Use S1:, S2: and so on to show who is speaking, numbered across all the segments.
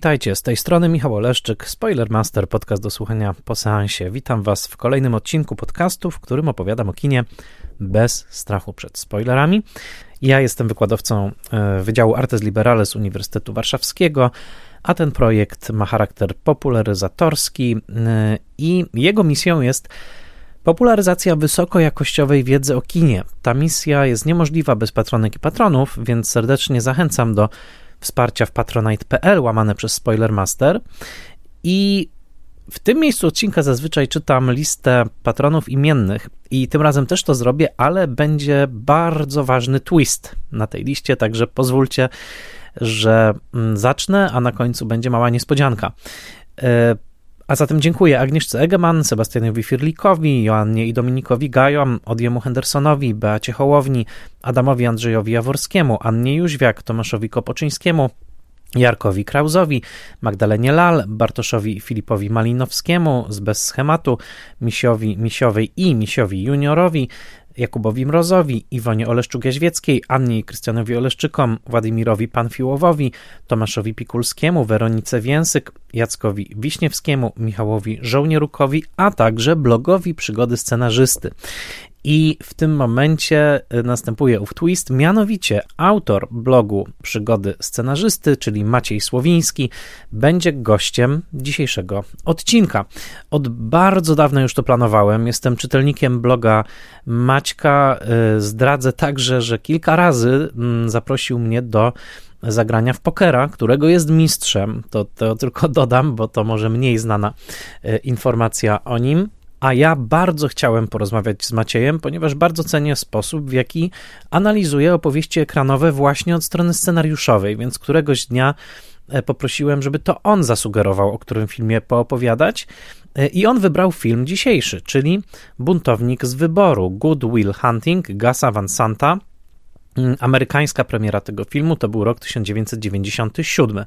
S1: Witajcie, z tej strony Michał Oleszczyk, Spoilermaster, podcast do słuchania po seansie. Witam Was w kolejnym odcinku podcastu, w którym opowiadam o kinie bez strachu przed spoilerami. Ja jestem wykładowcą e, Wydziału Artes Liberales Uniwersytetu Warszawskiego, a ten projekt ma charakter popularyzatorski e, i jego misją jest Popularyzacja wysokojakościowej wiedzy o kinie. Ta misja jest niemożliwa bez patronek i patronów, więc serdecznie zachęcam do wsparcia w patronite.pl łamane przez Spoilermaster. I w tym miejscu odcinka zazwyczaj czytam listę patronów imiennych i tym razem też to zrobię, ale będzie bardzo ważny twist na tej liście, także pozwólcie, że mm, zacznę, a na końcu będzie mała niespodzianka. A zatem dziękuję Agnieszce Egeman, Sebastianowi Firlikowi, Joannie i Dominikowi Gajom, Odiemu Hendersonowi, Beacie Hołowni, Adamowi Andrzejowi Jaworskiemu, Annie Jóźwiak, Tomaszowi Kopoczyńskiemu, Jarkowi Krauzowi, Magdalenie Lal, Bartoszowi Filipowi Malinowskiemu z Bez Schematu, Misiowi Misiowej i Misiowi Juniorowi, Jakubowi Mrozowi, Iwonie Oleszczuk-Jaźwieckiej, Annie i Krystianowi Oleszczykom, Władimirowi Panfiłowowi, Tomaszowi Pikulskiemu, Weronice Więsyk, Jackowi Wiśniewskiemu, Michałowi Żołnierukowi, a także blogowi Przygody Scenarzysty. I w tym momencie y, następuje ów twist, mianowicie autor blogu Przygody Scenarzysty, czyli Maciej Słowiński, będzie gościem dzisiejszego odcinka. Od bardzo dawna już to planowałem. Jestem czytelnikiem bloga Maćka. Y, zdradzę także, że kilka razy mm, zaprosił mnie do zagrania w pokera, którego jest mistrzem. To, to tylko dodam, bo to może mniej znana y, informacja o nim a ja bardzo chciałem porozmawiać z Maciejem, ponieważ bardzo cenię sposób, w jaki analizuje opowieści ekranowe właśnie od strony scenariuszowej, więc któregoś dnia e, poprosiłem, żeby to on zasugerował, o którym filmie poopowiadać. E, I on wybrał film dzisiejszy, czyli Buntownik z wyboru Good Will Hunting Gasa Van Santa. Mm, amerykańska premiera tego filmu to był rok 1997.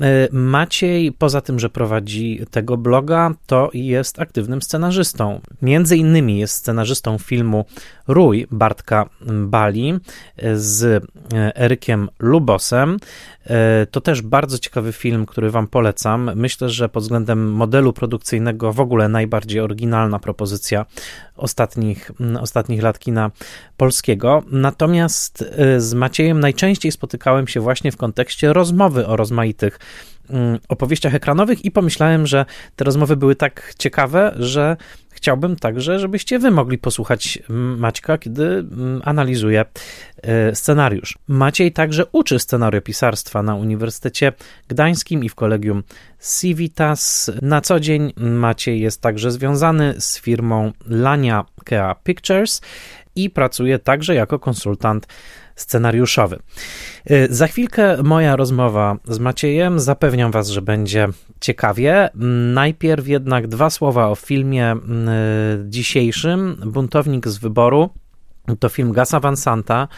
S1: E, Maciej, poza tym, że prowadzi tego bloga, to jest aktywnym scenarzystą. Między innymi jest scenarzystą filmu Rój Bartka Bali z e, Erykiem Lubosem. E, to też bardzo ciekawy film, który Wam polecam. Myślę, że pod względem modelu produkcyjnego w ogóle najbardziej oryginalna propozycja ostatnich, ostatnich lat kina polskiego. Natomiast z Maciejem najczęściej spotykałem się właśnie w kontekście rozmowy o rozmaitych Mm, opowieściach ekranowych i pomyślałem, że te rozmowy były tak ciekawe, że chciałbym także, żebyście wy mogli posłuchać Maćka, kiedy mm, analizuje e, scenariusz. Maciej także uczy scenariopisarstwa na Uniwersytecie Gdańskim i w kolegium Civitas. Na co dzień Maciej jest także związany z firmą Lania Kea Pictures i pracuje także jako konsultant scenariuszowy. Y, za chwilkę moja rozmowa z Maciejem. Zapewniam Was, że będzie ciekawie. Najpierw jednak dwa słowa o filmie y, dzisiejszym: Buntownik z wyboru. To film Gasa Van Santa,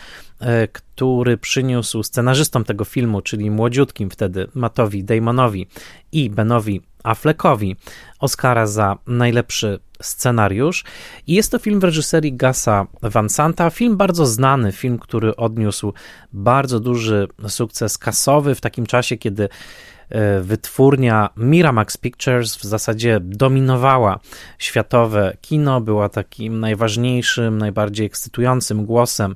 S1: y, który przyniósł scenarzystom tego filmu, czyli młodziutkim wtedy Matowi Damonowi i Benowi Affleckowi Oscara za najlepszy scenariusz. I jest to film w reżyserii Gasa Van Santa, film bardzo znany, film, który odniósł bardzo duży sukces kasowy w takim czasie, kiedy e, wytwórnia Miramax Pictures w zasadzie dominowała światowe kino, była takim najważniejszym, najbardziej ekscytującym głosem e,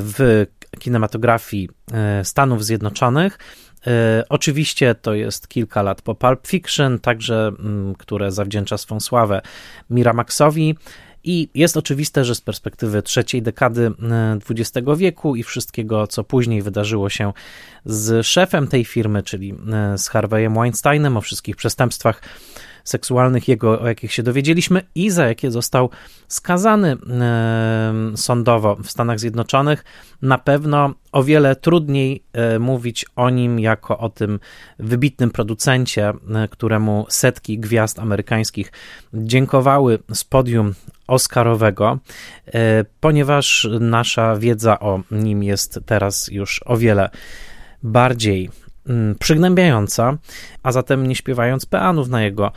S1: w kinematografii e, Stanów Zjednoczonych. E, oczywiście to jest kilka lat po Pulp Fiction, także mm, które zawdzięcza swą sławę Miramaxowi. I jest oczywiste, że z perspektywy trzeciej dekady XX e, wieku i wszystkiego, co później wydarzyło się z szefem tej firmy, czyli e, z Harveyem Weinsteinem, o wszystkich przestępstwach seksualnych jego, o jakich się dowiedzieliśmy i za jakie został skazany sądowo w Stanach Zjednoczonych, na pewno o wiele trudniej e, mówić o nim jako o tym wybitnym producencie, e, któremu setki gwiazd amerykańskich dziękowały z podium Oscarowego, e, ponieważ nasza wiedza o nim jest teraz już o wiele bardziej przygnębiająca, a zatem nie śpiewając peanów na jego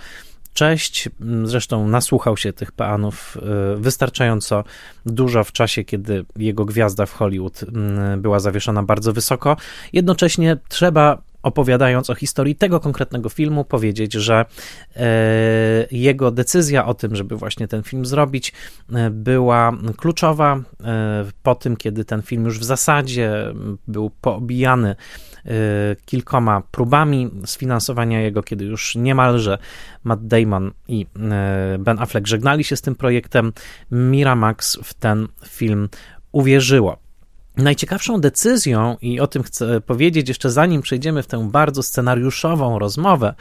S1: cześć. Mm, zresztą nasłuchał się tych peanów y, wystarczająco dużo w czasie, kiedy jego gwiazda w Hollywood mm, była zawieszona bardzo wysoko. Jednocześnie trzeba opowiadając o historii tego konkretnego filmu, powiedzieć, że e, jego decyzja o tym, żeby właśnie ten film zrobić, e, była kluczowa e, po tym, kiedy ten film już w zasadzie był poobijany kilkoma próbami sfinansowania jego, kiedy już niemalże Matt Damon i Ben Affleck żegnali się z tym projektem, Miramax w ten film uwierzyło. Najciekawszą decyzją, i o tym chcę powiedzieć jeszcze zanim przejdziemy w tę bardzo scenariuszową rozmowę,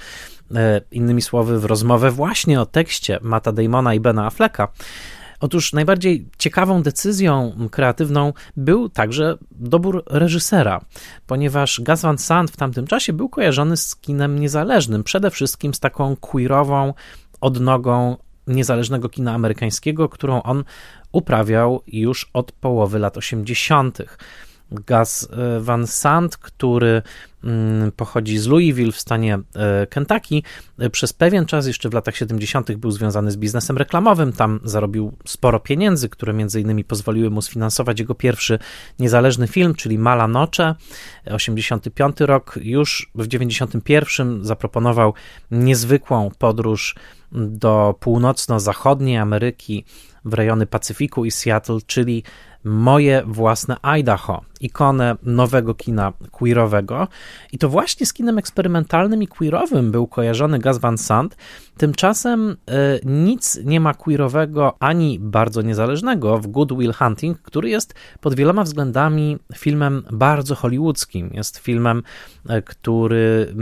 S1: e, innymi słowy, w rozmowę właśnie o tekście Mata Damona i Bena Afflecka, Otóż najbardziej ciekawą decyzją kreatywną był także dobór reżysera, ponieważ Gus Van Sant w tamtym czasie był kojarzony z kinem niezależnym, przede wszystkim z taką queerową odnogą niezależnego kina amerykańskiego, którą on uprawiał już od połowy lat 80. Gus e, Van Sant, który mm, pochodzi z Louisville w stanie e, Kentucky, e, przez pewien czas, jeszcze w latach 70., był związany z biznesem reklamowym. Tam zarobił sporo pieniędzy, które między innymi pozwoliły mu sfinansować jego pierwszy niezależny film, czyli Mala Nocze, 85 rok. Już w 91 zaproponował niezwykłą podróż do północno-zachodniej Ameryki w rejony Pacyfiku i Seattle, czyli moje własne Idaho, ikonę nowego kina queerowego. I to właśnie z kinem eksperymentalnym i queerowym był kojarzony Gus Van Sant. Tymczasem y, nic nie ma queerowego ani bardzo niezależnego w Good Will Hunting, który jest pod wieloma względami filmem bardzo hollywoodzkim. Jest filmem, y, który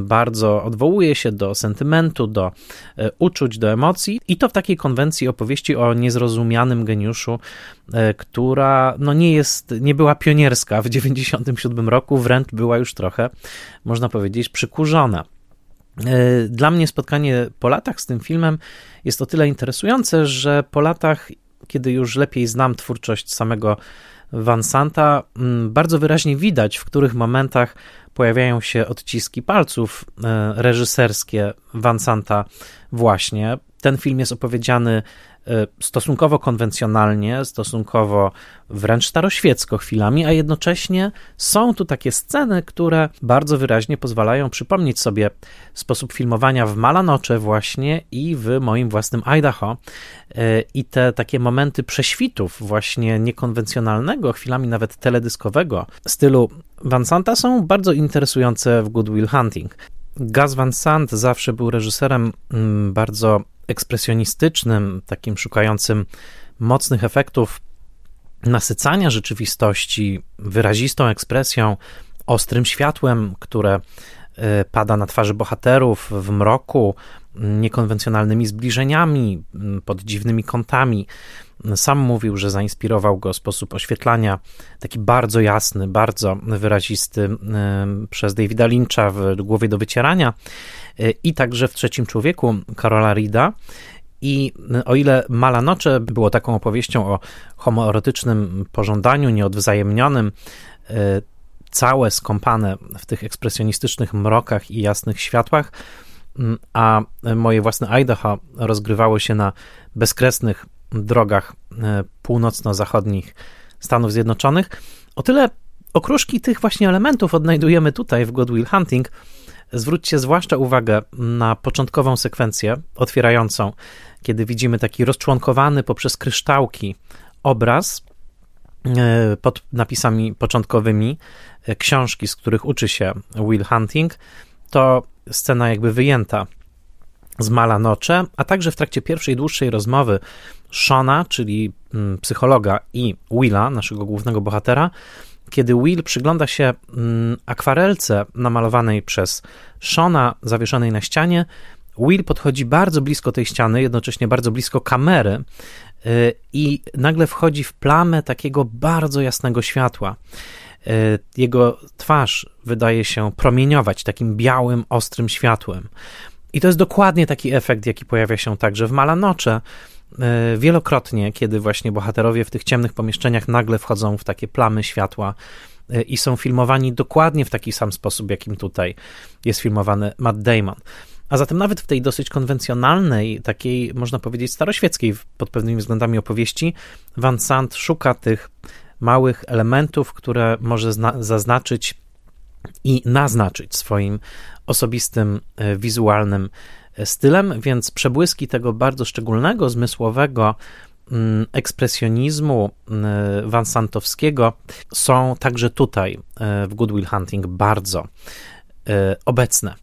S1: y, bardzo odwołuje się do sentymentu, do e, uczuć, do emocji i to w takiej konwencji opowieści o niezrozumianym geniuszu, która no nie jest, nie była pionierska w 97 roku, wręcz była już trochę, można powiedzieć, przykurzona. E, dla mnie spotkanie po latach z tym filmem jest o tyle interesujące, że po latach, kiedy już lepiej znam twórczość samego Van Santa, mm, bardzo wyraźnie widać, w których momentach pojawiają się odciski palców e, reżyserskie Van Santa właśnie. Ten film jest opowiedziany E, stosunkowo konwencjonalnie, stosunkowo wręcz staroświecko chwilami, a jednocześnie są tu takie sceny, które bardzo wyraźnie pozwalają przypomnieć sobie sposób filmowania w Malanocze właśnie i w moim własnym Idaho e, i te takie momenty prześwitów właśnie niekonwencjonalnego, chwilami nawet teledyskowego stylu Van Santa są bardzo interesujące w Good Will Hunting. Gus Van Sant zawsze był reżyserem mm, bardzo ekspresjonistycznym, takim szukającym mocnych efektów nasycania rzeczywistości wyrazistą ekspresją, ostrym światłem, które e, pada na twarzy bohaterów w mroku, niekonwencjonalnymi zbliżeniami, pod dziwnymi kątami. Sam mówił, że zainspirował go sposób oświetlania, taki bardzo jasny, bardzo wyrazisty przez Davida Lyncha w Głowie do wycierania i także w Trzecim Człowieku Karola Rida. I o ile Malanocze było taką opowieścią o homoerotycznym pożądaniu nieodwzajemnionym, e, całe skąpane w tych ekspresjonistycznych mrokach i jasnych światłach, a moje własne Idaho rozgrywało się na bezkresnych drogach e, północno-zachodnich Stanów Zjednoczonych. O tyle okruszki tych właśnie elementów odnajdujemy tutaj w Good Will Hunting. Zwróćcie zwłaszcza uwagę na początkową sekwencję otwierającą, kiedy widzimy taki rozczłonkowany poprzez kryształki obraz e, pod napisami początkowymi e, książki, z których uczy się Will Hunting. To scena jakby wyjęta z Malanocze, a także w trakcie pierwszej dłuższej rozmowy Shona, czyli mm, psychologa i Willa, naszego głównego bohatera, kiedy Will przygląda się mm, akwarelce namalowanej przez Shona, zawieszonej na ścianie, Will podchodzi bardzo blisko tej ściany, jednocześnie bardzo blisko kamery y, i nagle wchodzi w plamę takiego bardzo jasnego światła. Y, jego twarz wydaje się promieniować takim białym, ostrym światłem. I to jest dokładnie taki efekt, jaki pojawia się także w Malanocze. E, wielokrotnie, kiedy właśnie bohaterowie w tych ciemnych pomieszczeniach nagle wchodzą w takie plamy światła e, i są filmowani dokładnie w taki sam sposób, jakim tutaj jest filmowany Matt Damon. A zatem nawet w tej dosyć konwencjonalnej, takiej można powiedzieć staroświeckiej pod pewnymi względami opowieści, Van Sant szuka tych małych elementów, które może zaznaczyć i naznaczyć swoim osobistym, wizualnym stylem, więc przebłyski tego bardzo szczególnego, zmysłowego mm, ekspresjonizmu Vansantowskiego są także tutaj w Good Will Hunting bardzo obecne.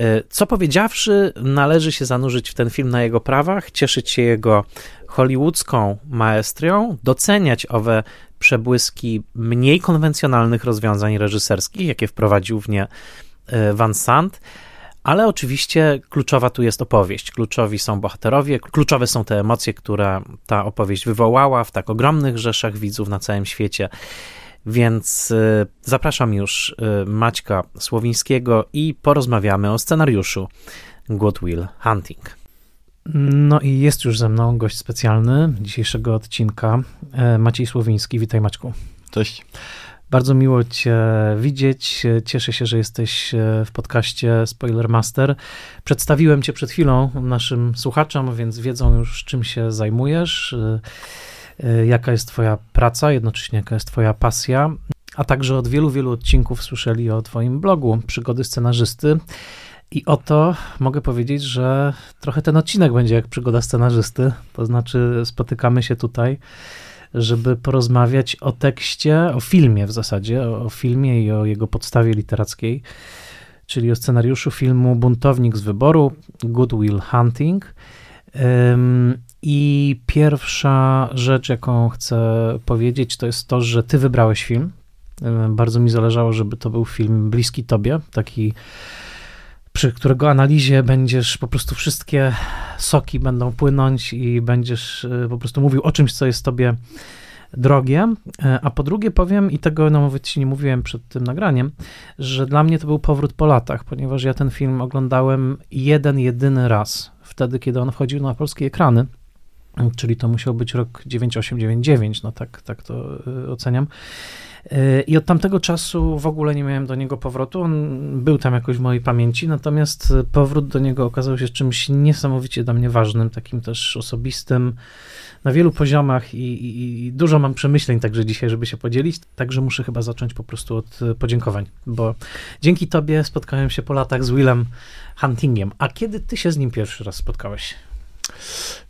S1: E, co powiedziawszy, należy się zanurzyć w ten film na jego prawach, cieszyć się jego hollywoodzką maestrią, doceniać owe przebłyski mniej konwencjonalnych rozwiązań reżyserskich, jakie wprowadził w nie e, Van Sant. Ale oczywiście kluczowa tu jest opowieść. Kluczowi są bohaterowie, kluczowe są te emocje, które ta opowieść wywołała w tak ogromnych rzeszach widzów na całym świecie. Więc y, zapraszam już y, Maćka Słowińskiego i porozmawiamy o scenariuszu Good Will Hunting. No i jest już ze mną gość specjalny dzisiejszego odcinka, e, Maciej Słowiński. Witaj Maćku.
S2: Cześć.
S1: Bardzo miło Cię widzieć. Cieszę się, że jesteś e, w podcaście Spoilermaster. Przedstawiłem Cię przed chwilą naszym słuchaczom, więc wiedzą już, czym się zajmujesz. E, Y, jaka jest Twoja praca, jednocześnie jaka jest Twoja pasja, a także od wielu, wielu odcinków słyszeli o Twoim blogu Przygody Scenarzysty. I oto mogę powiedzieć, że trochę ten odcinek będzie jak przygoda scenarzysty, to znaczy spotykamy się tutaj, żeby porozmawiać o tekście, o filmie w zasadzie, o, o filmie i o jego podstawie literackiej, czyli o scenariuszu filmu Buntownik z wyboru, Good Will Hunting. I pierwsza rzecz, jaką chcę powiedzieć, to jest to, że ty wybrałeś film. Bardzo mi zależało, żeby to był film bliski tobie, taki przy którego analizie będziesz po prostu wszystkie soki będą płynąć i będziesz e, po prostu mówił o czymś, co jest tobie drogie. E, a po drugie powiem, i tego nawet ci nie mówiłem przed tym nagraniem, że dla mnie to był powrót po latach, ponieważ ja ten film oglądałem jeden, jedyny raz, wtedy, kiedy on wchodził na polskie ekrany czyli to musiał być rok 9899, no tak, tak to y, oceniam. Y, I od tamtego czasu w ogóle nie miałem do niego powrotu. On był tam jakoś w mojej pamięci, natomiast powrót do niego okazał się czymś niesamowicie dla mnie ważnym, takim też osobistym na wielu poziomach i, i, i, dużo mam przemyśleń także dzisiaj, żeby się podzielić, także muszę chyba zacząć po prostu od podziękowań, bo dzięki tobie spotkałem się po latach z Willem Huntingiem. A kiedy ty się z nim pierwszy raz spotkałeś?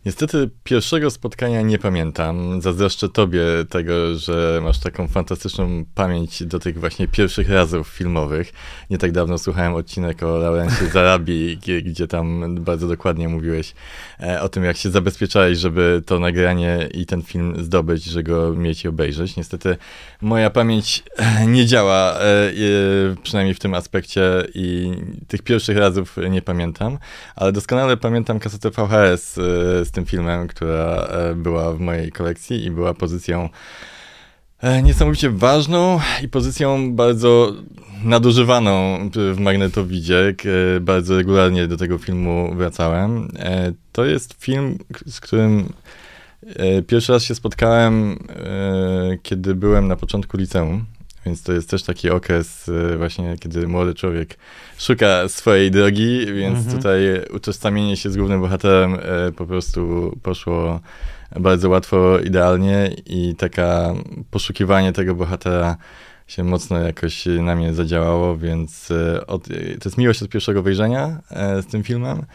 S2: Niestety pierwszego spotkania nie pamiętam. Zazdroszczę tobie tego, że masz taką fantastyczną pamięć do tych właśnie pierwszych razów filmowych. Nie tak dawno słuchałem odcinek o Laurencie Zarabi, gdzie tam bardzo dokładnie mówiłeś e, o tym, jak się zabezpieczałeś, żeby to nagranie i ten film zdobyć, że go mieć i obejrzeć. Niestety moja pamięć e, nie działa, e, przynajmniej w tym aspekcie i tych pierwszych razów nie pamiętam, ale doskonale pamiętam kasetę VHS z tym filmem, która e, była w mojej kolekcji i była pozycją e, niesamowicie ważną i pozycją bardzo nadużywaną w magnetowidzie. E, bardzo regularnie do tego filmu wracałem. To jest film, z którym pierwszy raz się spotkałem, kiedy byłem na początku liceum. Więc to jest też taki okres właśnie, kiedy młody człowiek szuka swojej drogi, więc mhm. tutaj utożsamienie się z głównym bohaterem e, po prostu poszło bardzo łatwo, idealnie i taka poszukiwanie tego bohatera się mocno jakoś na mnie zadziałało, więc e, od, to jest miłość od pierwszego wejrzenia e, z tym filmem.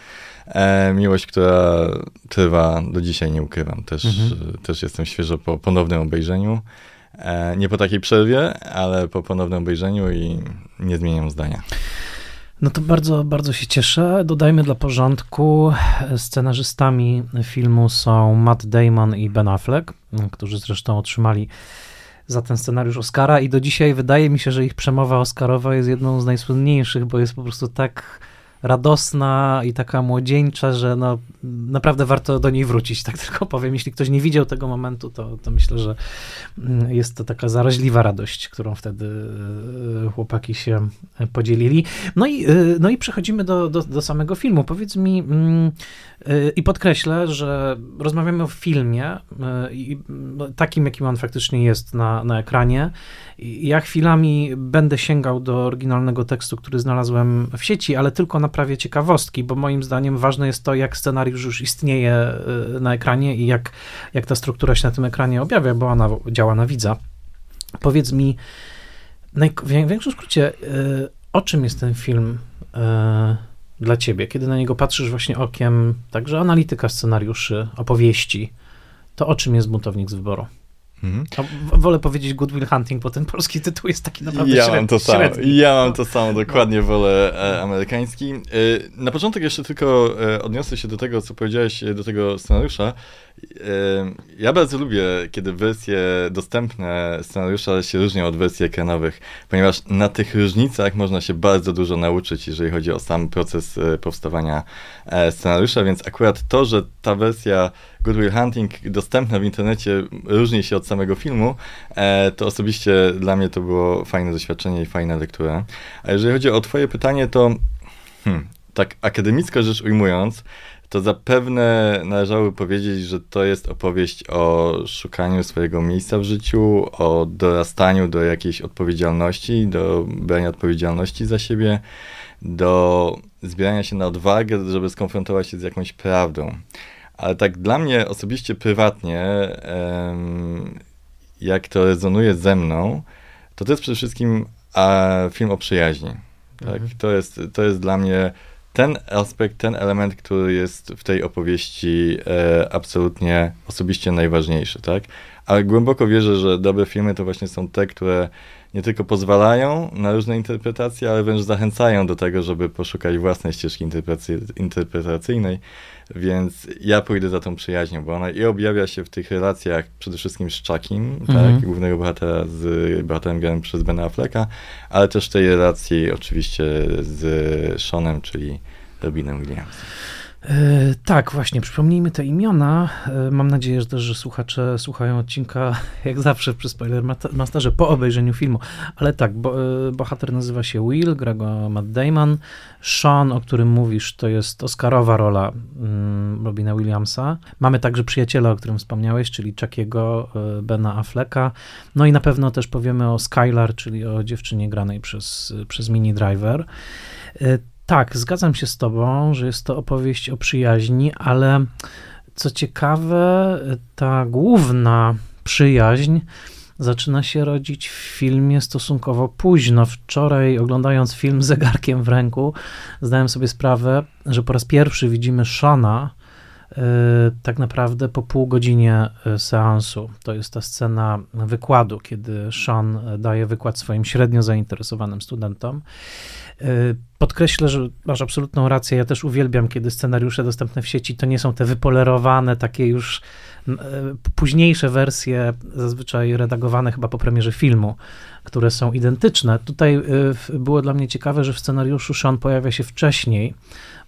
S2: miłość, która trwa do dzisiaj, nie ukrywam. Też, mhm. też jestem świeżo po ponownym obejrzeniu. Nie po takiej przerwie, ale po ponownym obejrzeniu i nie zmieniam zdania.
S1: No to bardzo, bardzo się cieszę. Dodajmy dla porządku, scenarzystami filmu są Matt Damon i Ben Affleck, którzy zresztą otrzymali za ten scenariusz Oscara i do dzisiaj wydaje mi się, że ich przemowa Oscarowa jest jedną z najsłynniejszych, bo jest po prostu tak radosna i taka młodzieńcza, że no, naprawdę warto do niej wrócić, tak tylko powiem. Jeśli ktoś nie widział tego momentu, to, to myślę, że mm, jest to taka zaraźliwa radość, którą wtedy e, chłopaki się podzielili. No i, e, no i przechodzimy do, do, do samego filmu. Powiedz mi mm, e, i podkreślę, że rozmawiamy o filmie, no, takim, jakim on faktycznie jest na, na ekranie. Ja chwilami będę sięgał do oryginalnego tekstu, który znalazłem w sieci, ale tylko na prawie ciekawostki, bo moim zdaniem ważne jest to, jak scenariusz już istnieje y, na ekranie i jak, jak ta struktura się na tym ekranie objawia, bo ona działa na widza. Powiedz mi, w największym skrócie, o czym jest ten film dla ciebie? Kiedy na niego patrzysz właśnie okiem także analityka scenariuszy, opowieści, to o czym jest buntownik z wyboru? Mhm. Wolę powiedzieć Good Will Hunting, bo ten polski tytuł jest taki naprawdę
S2: ja
S1: średni.
S2: Mam to samo. Ja mam to samo, dokładnie wolę e, amerykański. E, na początek jeszcze tylko e, odniosę się do tego, co powiedziałeś, e, do tego scenariusza. Ja bardzo lubię, kiedy wersje dostępne scenariusza się różnią od wersji ekranowych, ponieważ na tych różnicach można się bardzo dużo nauczyć, jeżeli chodzi o sam proces e, powstawania e, scenariusza, więc akurat to, że ta wersja Good Will Hunting dostępna w internecie różni się od samego filmu, e, to osobiście dla mnie to było fajne doświadczenie i fajna lektura. A jeżeli chodzi o twoje pytanie, to hmm, tak akademicko rzecz ujmując, to zapewne należałoby powiedzieć, że to jest opowieść o szukaniu swojego miejsca w życiu, o dorastaniu do jakiejś odpowiedzialności, do brania odpowiedzialności za siebie, do zbierania się na odwagę, żeby skonfrontować się z jakąś prawdą. Ale tak dla mnie osobiście, prywatnie, jak to rezonuje ze mną, to to jest przede wszystkim film o przyjaźni. Tak? Mhm. To, jest, to jest dla mnie ten aspekt, ten element, który jest w tej opowieści e, absolutnie osobiście najważniejszy, tak? Ale głęboko wierzę, że dobre filmy to właśnie są te, które nie tylko pozwalają na różne interpretacje, ale wręcz zachęcają do tego, żeby poszukać własnej ścieżki interpretacyjnej. Więc ja pójdę za tą przyjaźnią, bo ona i objawia się w tych relacjach przede wszystkim z Chuckiem, mhm. tak, głównego bohatera z bohaterem granym przez Bena Afflecka, ale też tej relacji oczywiście z Seanem, czyli Robinem Williamsem.
S1: E, tak, właśnie, przypomnijmy te imiona. E, mam nadzieję, że też, że słuchacze słuchają odcinka, jak zawsze przy Spoiler Masterze, po obejrzeniu filmu. Ale tak, bo, e, bohater nazywa się Will, gra go Matt Damon. Sean, o którym mówisz, to jest Oscarowa rola mm, Robina Williamsa. Mamy także przyjaciela, o którym wspomniałeś, czyli Chuckiego, Bena Afflecka. No i na pewno też powiemy o Skylar, czyli o dziewczynie granej przez, przez Mini Driver. Tak, zgadzam się z Tobą, że jest to opowieść o przyjaźni, ale co ciekawe, ta główna przyjaźń zaczyna się rodzić w filmie stosunkowo późno. Wczoraj, oglądając film zegarkiem w ręku, zdałem sobie sprawę, że po raz pierwszy widzimy Shana tak naprawdę po pół godzinie y, seansu. To jest ta scena wykładu, kiedy Sean daje wykład swoim średnio zainteresowanym studentom. Podkreślę, że masz absolutną rację. Ja też uwielbiam, kiedy scenariusze dostępne w sieci to nie są te wypolerowane, takie już późniejsze wersje, zazwyczaj redagowane chyba po premierze filmu, które są identyczne. Tutaj było dla mnie ciekawe, że w scenariuszu Sean pojawia się wcześniej.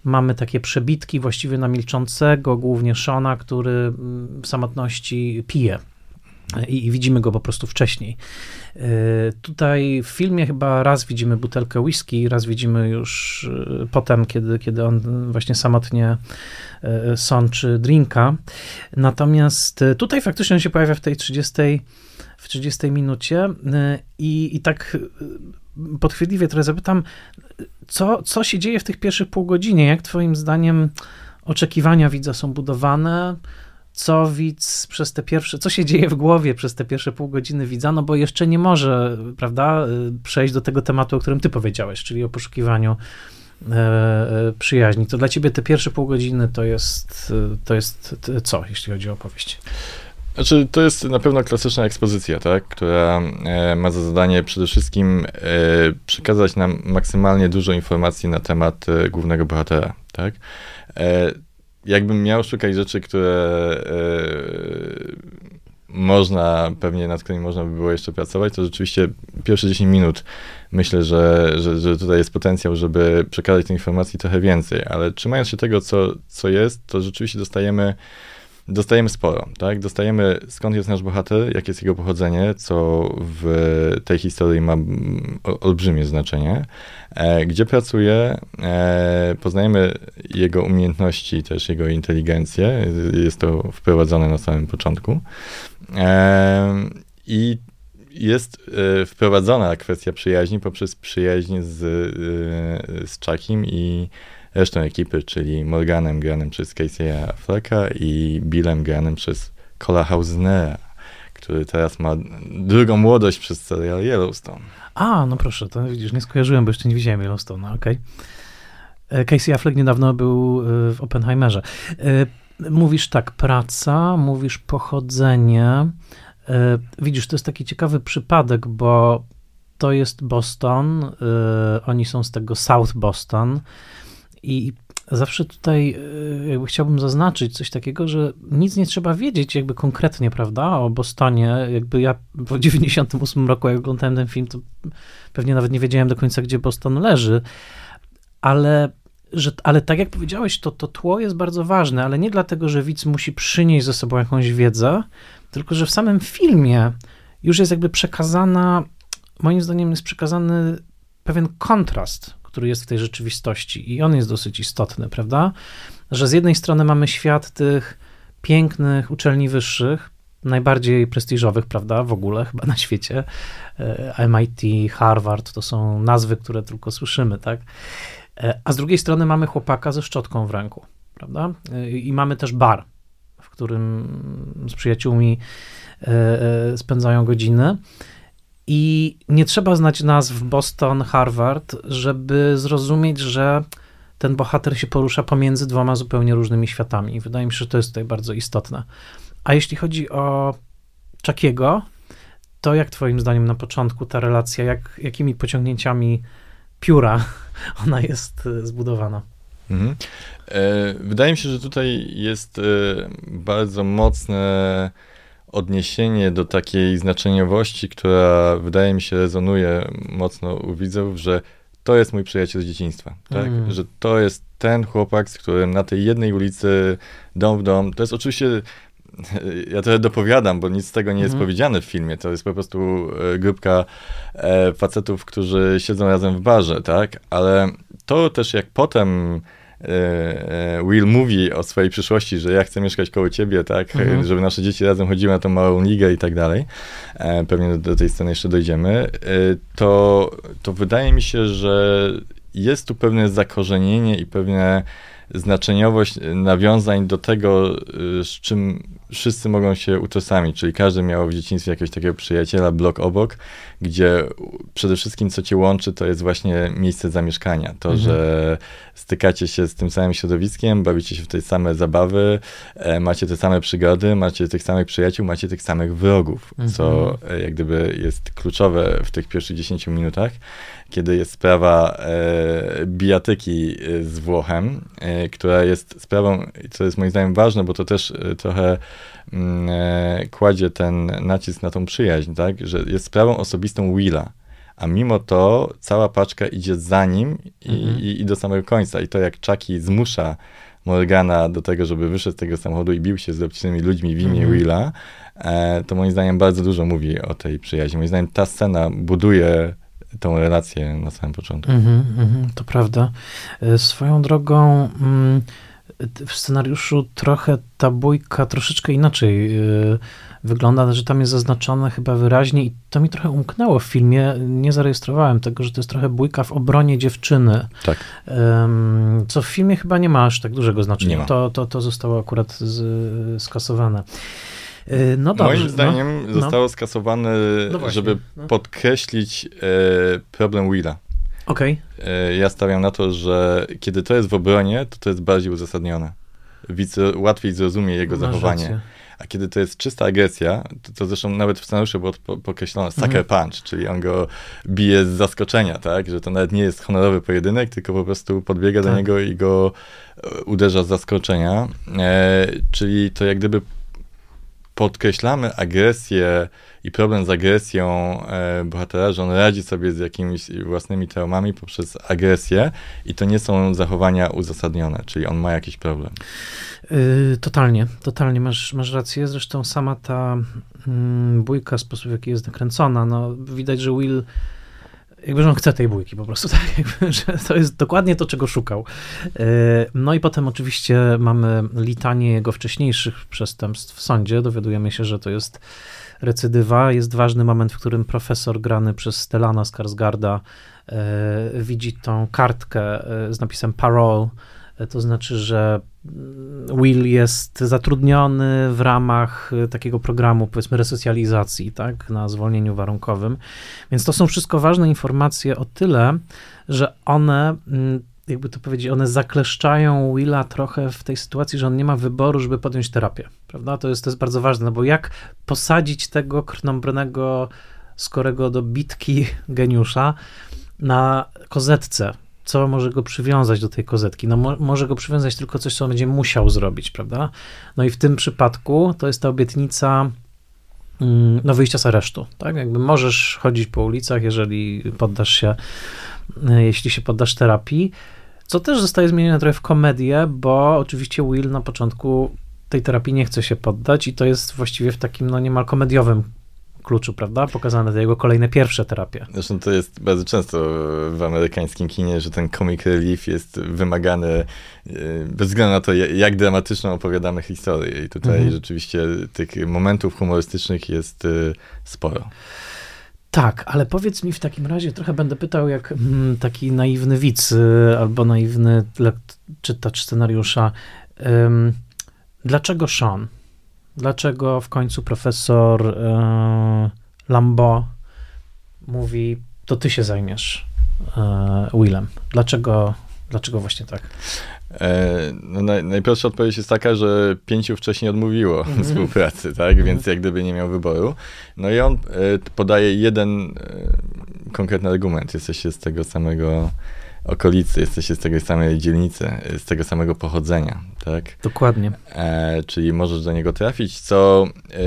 S1: Mamy takie przebitki właściwie na milczącego, głównie Shona, który mm, w samotności pije i, i, widzimy go po prostu wcześniej. E, tutaj w filmie chyba raz widzimy butelkę whisky, raz widzimy już e, potem, kiedy, kiedy on właśnie samotnie e, sączy drinka. Natomiast tutaj faktycznie on się pojawia w tej 30, w 30 minucie i, i tak podchwytliwie trochę zapytam, co, co się dzieje w tych pierwszych pół godzinie? Jak twoim zdaniem oczekiwania widza są budowane? co widz przez te pierwsze, co się dzieje w głowie przez te pierwsze pół godziny widza, no bo jeszcze nie może, prawda, y, przejść do tego tematu, o którym ty powiedziałeś, czyli o poszukiwaniu e, e, przyjaźni. To dla ciebie te pierwsze pół godziny to jest, y, to jest co, jeśli chodzi o opowieść?
S2: Znaczy, to jest na pewno klasyczna ekspozycja, tak, która e, ma za zadanie przede wszystkim e, przekazać nam maksymalnie dużo informacji na temat e, głównego bohatera, tak. Jakbym miał szukać rzeczy, które można, pewnie nad którymi można by było jeszcze pracować, to rzeczywiście pierwsze 10 minut myślę, że, że, że tutaj jest potencjał, żeby przekazać tej informacji trochę więcej, ale trzymając się tego, co, co jest, to rzeczywiście dostajemy dostajemy sporo, tak? Dostajemy skąd jest nasz bohater, jakie jest jego pochodzenie, co w tej historii ma olbrzymie znaczenie, e, gdzie pracuje, e, poznajemy jego umiejętności, też jego inteligencję, jest to wprowadzone na samym początku. E, I jest wprowadzona kwestia przyjaźni poprzez przyjaźń z, z Chuckiem i resztą ekipy, czyli Morganem granym przez Casey'a Afflecka i Billem granym przez Cola Hausnera, który teraz ma drugą młodość przez serial Yellowstone.
S1: A, no proszę, to widzisz, nie skojarzyłem, bo jeszcze nie widziałem Yellowstone'a, okej. Okay. Casey Affleck niedawno był w Oppenheimerze. Mówisz tak, praca, mówisz pochodzenie. Widzisz, to jest taki ciekawy przypadek, bo to jest Boston, oni są z tego South Boston i zawsze tutaj e, jakby chciałbym zaznaczyć coś takiego, że nic nie trzeba wiedzieć jakby konkretnie, prawda, o Bostonie. Jakby ja w 98 roku, jak oglądałem ten film, to pewnie nawet nie wiedziałem do końca, gdzie Boston leży, ale że, ale tak jak powiedziałeś, to, to tło jest bardzo ważne, ale nie dlatego, że widz musi przynieść ze sobą jakąś wiedzę, tylko że w samym filmie już jest jakby przekazana, moim zdaniem jest przekazany pewien kontrast który jest w tej rzeczywistości i on jest dosyć istotny, prawda? Że z jednej strony mamy świat tych pięknych uczelni wyższych, najbardziej prestiżowych, prawda, w ogóle chyba na świecie. E, MIT, Harvard to są nazwy, które tylko słyszymy, tak? E, a z drugiej strony mamy chłopaka ze szczotką w ręku, prawda? E, I mamy też bar, w którym z przyjaciółmi spędzają godziny. I nie trzeba znać nazw Boston, Harvard, żeby zrozumieć, że ten bohater się porusza pomiędzy dwoma zupełnie różnymi światami. Wydaje mi się, że to jest tutaj bardzo istotne. A jeśli chodzi o Chuckiego, to jak twoim zdaniem na początku ta relacja, jak, jakimi pociągnięciami pióra ona jest e, zbudowana? Mhm.
S2: E, wydaje mi się, że tutaj jest e, bardzo mocne odniesienie do takiej znaczeniowości, która wydaje mi się rezonuje mocno u widzów, że to jest mój przyjaciel z dzieciństwa, tak? Mm. Że to jest ten chłopak, z którym na tej jednej ulicy, dom w dom, to jest oczywiście ja trochę dopowiadam, bo nic z tego nie jest mm. powiedziane w filmie. To jest po prostu e, grupka e, facetów, którzy siedzą razem w barze, tak? Ale to też jak potem Will mówi o swojej przyszłości, że ja chcę mieszkać koło ciebie, tak, mhm. żeby nasze dzieci razem chodziły na tą małą ligę i tak dalej. E, pewnie do, do tej sceny jeszcze dojdziemy. To, to wydaje mi się, że jest tu pewne zakorzenienie i pewne znaczeniowość nawiązań do tego, z czym wszyscy mogą się utożsamić, czyli każdy miał w dzieciństwie jakiegoś takiego przyjaciela, blok obok, gdzie przede wszystkim co cię łączy, to jest właśnie miejsce zamieszkania. To, mhm. że stykacie się z tym samym środowiskiem, bawicie się w tej same zabawy, e, macie te same przygody, macie tych samych przyjaciół, macie tych samych wrogów, mhm. co e, jak gdyby jest kluczowe w tych pierwszych 10 minutach, kiedy jest sprawa e, bijatyki e, z Włochem, e, która jest sprawą, co jest moim zdaniem ważne, bo to też e, trochę Mm, e, kładzie ten nacisk na tą przyjaźń, tak, że jest sprawą osobistą Willa, a mimo to cała paczka idzie za nim i, mhm. i, i do samego końca. I to jak Chucky zmusza Morgana do tego, żeby wyszedł z tego samochodu i bił się z obcymi ludźmi w imię mhm. Willa, e, to moim zdaniem bardzo dużo mówi o tej przyjaźni. Moim zdaniem ta scena buduje tą relację na samym początku. Mm -hmm,
S1: to prawda. E, swoją drogą... Mm, w scenariuszu trochę ta bójka troszeczkę inaczej y, wygląda, że tam jest zaznaczone chyba wyraźnie i to mi trochę umknęło w filmie. Nie zarejestrowałem tego, że to jest trochę bójka w obronie dziewczyny.
S2: Tak.
S1: Co w filmie chyba nie ma aż tak dużego znaczenia. To, to, to zostało akurat z, skasowane.
S2: Y, no dobrze, Moim no. zdaniem no, zostało no. skasowane, no żeby no. podkreślić e, problem Willa.
S1: Okej.
S2: Okay. Ja stawiam na to, że kiedy to jest w obronie, to to jest bardziej uzasadnione. Widz łatwiej zrozumie jego Masz zachowanie. Rację. A kiedy to jest czysta agresja, to, to zresztą nawet w scenariuszu było podkreślone sucker mhm. punch, czyli on go bije z zaskoczenia, tak? Że to nawet nie jest honorowy pojedynek, tylko po prostu podbiega tak. do niego i go e, uderza z zaskoczenia. E, czyli to jak gdyby podkreślamy agresję i problem z agresją e, bohatera, że on radzi sobie z jakimiś własnymi traumami poprzez agresję i to nie są zachowania uzasadnione, czyli on ma jakiś problem.
S1: Yy, totalnie, totalnie masz, masz rację. Zresztą sama ta mm, bójka, sposób w jaki jest nakręcona, no widać, że Will jakby, że on chce tej bójki po prostu, tak, jakby, że to jest dokładnie to, czego szukał. Yy, no i potem oczywiście mamy litanie jego wcześniejszych przestępstw w sądzie. Dowiadujemy się, że to jest recydywa. Jest ważny moment, w którym profesor grany przez Stellana Skarsgarda e, widzi tą kartkę e, z napisem parole To znaczy, że mm, Will jest zatrudniony w ramach takiego programu, powiedzmy, resocjalizacji, tak, na zwolnieniu warunkowym. Więc to są wszystko ważne informacje o tyle, że one mm, jakby to powiedzieć, one zakleszczają Willa trochę w tej sytuacji, że on nie ma wyboru, żeby podjąć terapię, prawda? To jest, to jest bardzo ważne, no bo jak posadzić tego krnąbrnego, skorego do bitki geniusza na kozetce, co może go przywiązać do tej kozetki? No mo może go przywiązać tylko coś, co on będzie musiał zrobić, prawda? No i w tym przypadku to jest ta obietnica mm, no wyjścia z aresztu, tak? Jakby możesz chodzić po ulicach, jeżeli poddasz się, e, jeśli się poddasz terapii, co też zostaje zmienione trochę w komedię, bo oczywiście Will na początku tej terapii nie chce się poddać i to jest właściwie w takim no niemal komediowym kluczu, prawda? Pokazane te jego kolejne pierwsze terapie.
S2: Zresztą to jest bardzo często w amerykańskim kinie, że ten comic relief jest wymagany e, bez względu na to, jak dramatyczną opowiadamy historię. I tutaj mhm. rzeczywiście tych momentów humorystycznych jest e, sporo.
S1: Tak, ale powiedz mi w takim razie, trochę będę pytał jak mm, taki naiwny widz albo naiwny czytacz scenariusza. Dlaczego Sean? Dlaczego w końcu profesor e, Lambo mówi, to ty się zajmiesz e, Willem? Dlaczego, dlaczego właśnie tak?
S2: E, no, naj, najprostsza odpowiedź jest taka, że pięciu wcześniej odmówiło mm. współpracy, tak? Mm. Więc jak gdyby nie miał wyboru. No i on podaje jeden konkretny argument. Jesteście z tego samego okolicy, jesteście z tej samej dzielnicy, z tego samego pochodzenia, tak?
S1: Dokładnie.
S2: E, czyli możesz do niego trafić, co e,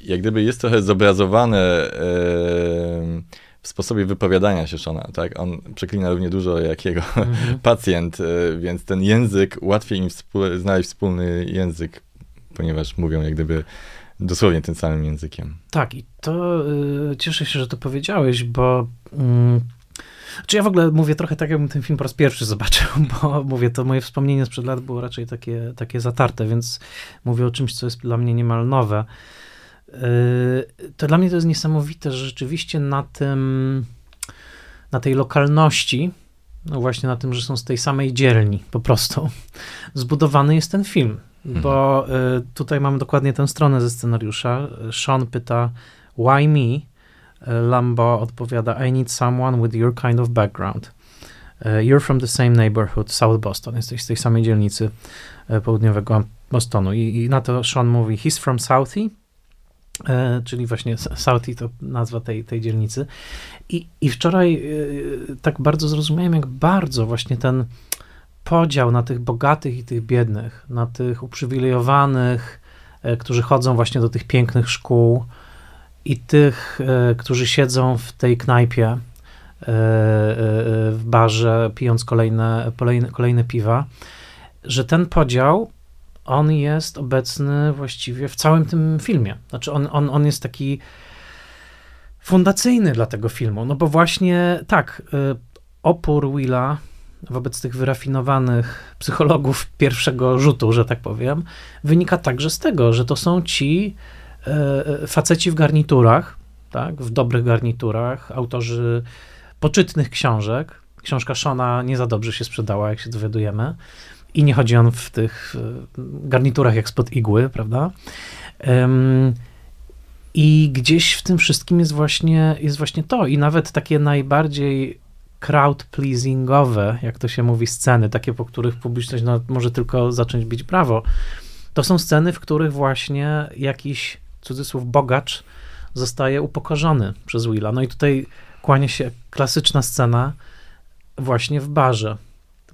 S2: jak gdyby jest trochę zobrazowane e, w sposobie wypowiadania się Shona, tak? On przeklina równie dużo jak jego mhm. pacjent, e, więc ten język, łatwiej im współ, znaleźć wspólny język, ponieważ mówią jak gdyby dosłownie tym samym językiem.
S1: Tak, i to y, cieszę się, że to powiedziałeś, bo y, czy ja w ogóle mówię trochę tak, jakbym ten film po raz pierwszy zobaczył, bo mówię, to moje wspomnienie sprzed lat było raczej takie, takie zatarte, więc mówię o czymś, co jest dla mnie niemal nowe. Yy, to dla mnie to jest niesamowite, że rzeczywiście na tym, na tej lokalności, no właśnie na tym, że są z tej samej dzielni po prostu, zbudowany jest ten film. Mhm. Bo y, tutaj mamy dokładnie tę stronę ze scenariusza. Sean pyta, why me? Lambo odpowiada, I need someone with your kind of background. Y, you're from the same neighborhood, South Boston. Jesteś z tej samej dzielnicy y, południowego Bostonu. I, I, na to Sean mówi, he's from Southie, E, czyli właśnie Southie to nazwa tej, tej dzielnicy. I, I wczoraj e, tak bardzo zrozumiałem, jak bardzo właśnie ten podział na tych bogatych i tych biednych, na tych uprzywilejowanych, e, którzy chodzą właśnie do tych pięknych szkół i tych, którzy siedzą w tej knajpie, w barze, pijąc kolejne, kolejne, kolejne piwa, że ten podział on jest obecny właściwie w całym tym filmie. Znaczy, on, on, on jest taki fundacyjny dla tego filmu, no bo właśnie tak, opór Willa wobec tych wyrafinowanych psychologów pierwszego rzutu, że tak powiem, wynika także z tego, że to są ci faceci w garniturach, tak, w dobrych garniturach, autorzy poczytnych książek. Książka Shona nie za dobrze się sprzedała, jak się dowiadujemy. I nie chodzi on w tych garniturach jak spod igły, prawda? I gdzieś w tym wszystkim jest właśnie, jest właśnie to. I nawet takie najbardziej crowd pleasingowe, jak to się mówi, sceny, takie, po których publiczność no, może tylko zacząć bić brawo, to są sceny, w których właśnie jakiś cudzysłów bogacz zostaje upokorzony przez Willa. No i tutaj kłania się klasyczna scena właśnie w barze.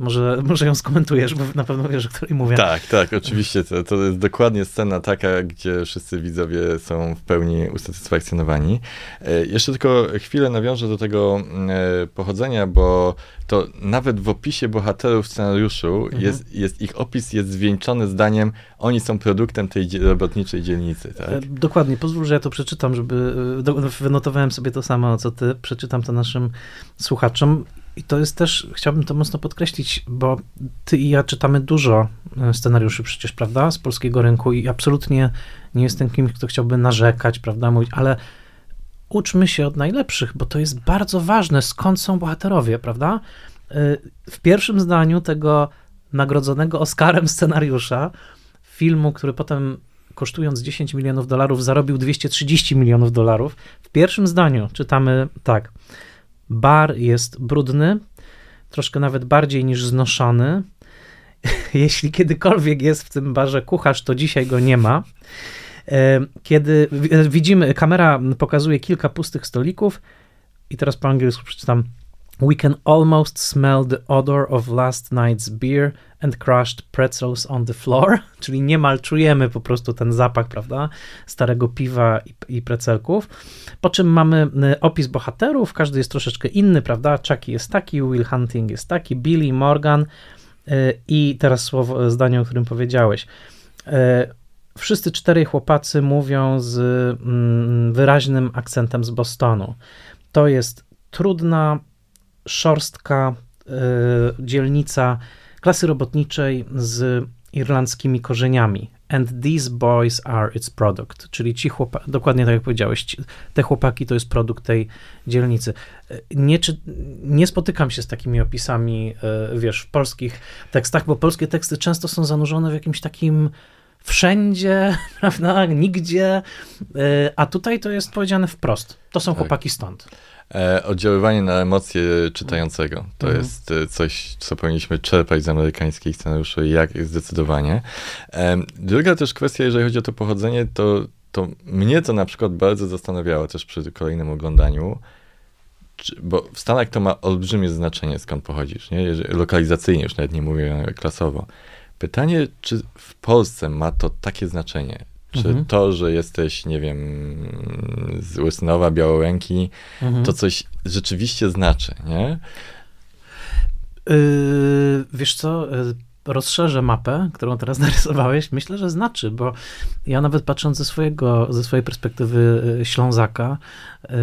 S1: Może, może ją skomentujesz, bo na pewno wiesz, o której mówię.
S2: Tak, tak, oczywiście. To, to jest dokładnie scena taka, gdzie wszyscy widzowie są w pełni usatysfakcjonowani. E, jeszcze tylko chwilę nawiążę do tego e, pochodzenia, bo to nawet w opisie bohaterów scenariuszu mhm. jest, jest, ich opis jest zwieńczony zdaniem oni są produktem tej robotniczej dzielnicy. Tak? E,
S1: dokładnie, pozwól, że ja to przeczytam, żeby wynotowałem sobie to samo, co ty, przeczytam to naszym słuchaczom. I to jest też, chciałbym to mocno podkreślić, bo ty i ja czytamy dużo e, scenariuszy przecież, prawda, z polskiego rynku i absolutnie nie jestem kimś, kto chciałby narzekać, prawda, mówić, ale uczmy się od najlepszych, bo to jest bardzo ważne, skąd są bohaterowie, prawda? E, w pierwszym zdaniu tego nagrodzonego Oscarem scenariusza, filmu, który potem kosztując 10 milionów dolarów zarobił 230 milionów dolarów. W pierwszym zdaniu czytamy tak. Bar jest brudny, troszkę nawet bardziej niż znoszony. Jeśli kiedykolwiek jest w tym barze kucharz, to dzisiaj go nie ma. E, kiedy widzimy, kamera pokazuje kilka pustych stolików, i teraz po angielsku przeczytam. We can almost smell the odor of last night's beer and crushed pretzels on the floor, czyli niemal czujemy po prostu ten zapach, prawda, starego piwa i, i precelków. Po czym mamy y, opis bohaterów, każdy jest troszeczkę inny, prawda, Chucky jest taki, Will Hunting jest taki, Billy, Morgan y, i teraz słowo, zdanie, o którym powiedziałeś. Y, wszyscy czterej chłopacy mówią z mm, wyraźnym akcentem z Bostonu. To jest trudna, szorstka dzielnica klasy robotniczej z irlandzkimi korzeniami. And these boys are its product, czyli ci chłopaki, dokładnie tak jak powiedziałeś, ci, te chłopaki to jest produkt tej dzielnicy. Nie, czy, nie spotykam się z takimi opisami, e, wiesz, w polskich tekstach, bo polskie teksty często są zanurzone w jakimś takim wszędzie, prawda, nigdzie, e, a tutaj to jest powiedziane wprost. To są tak. chłopaki stąd.
S2: E, oddziaływanie na emocje czytającego. To mhm. jest e, coś, co powinniśmy czerpać z amerykańskich scenariuszy, jak zdecydowanie. E, druga też kwestia, jeżeli chodzi o to pochodzenie, to, to mnie to na przykład bardzo zastanawiało też przy kolejnym oglądaniu, bo w Stanach to ma olbrzymie znaczenie, skąd pochodzisz, nie? Lokalizacyjnie, już nawet nie mówię klasowo. Pytanie, czy w Polsce ma to takie znaczenie? Czy mhm. to, że jesteś, nie wiem, z Łysynowa, Białoręki, mhm. to coś rzeczywiście znaczy, nie?
S1: Yy, wiesz co, yy, rozszerzę mapę, którą teraz narysowałeś, myślę, że znaczy, bo ja nawet patrząc ze, swojego, ze swojej perspektywy y, Ślązaka, yy,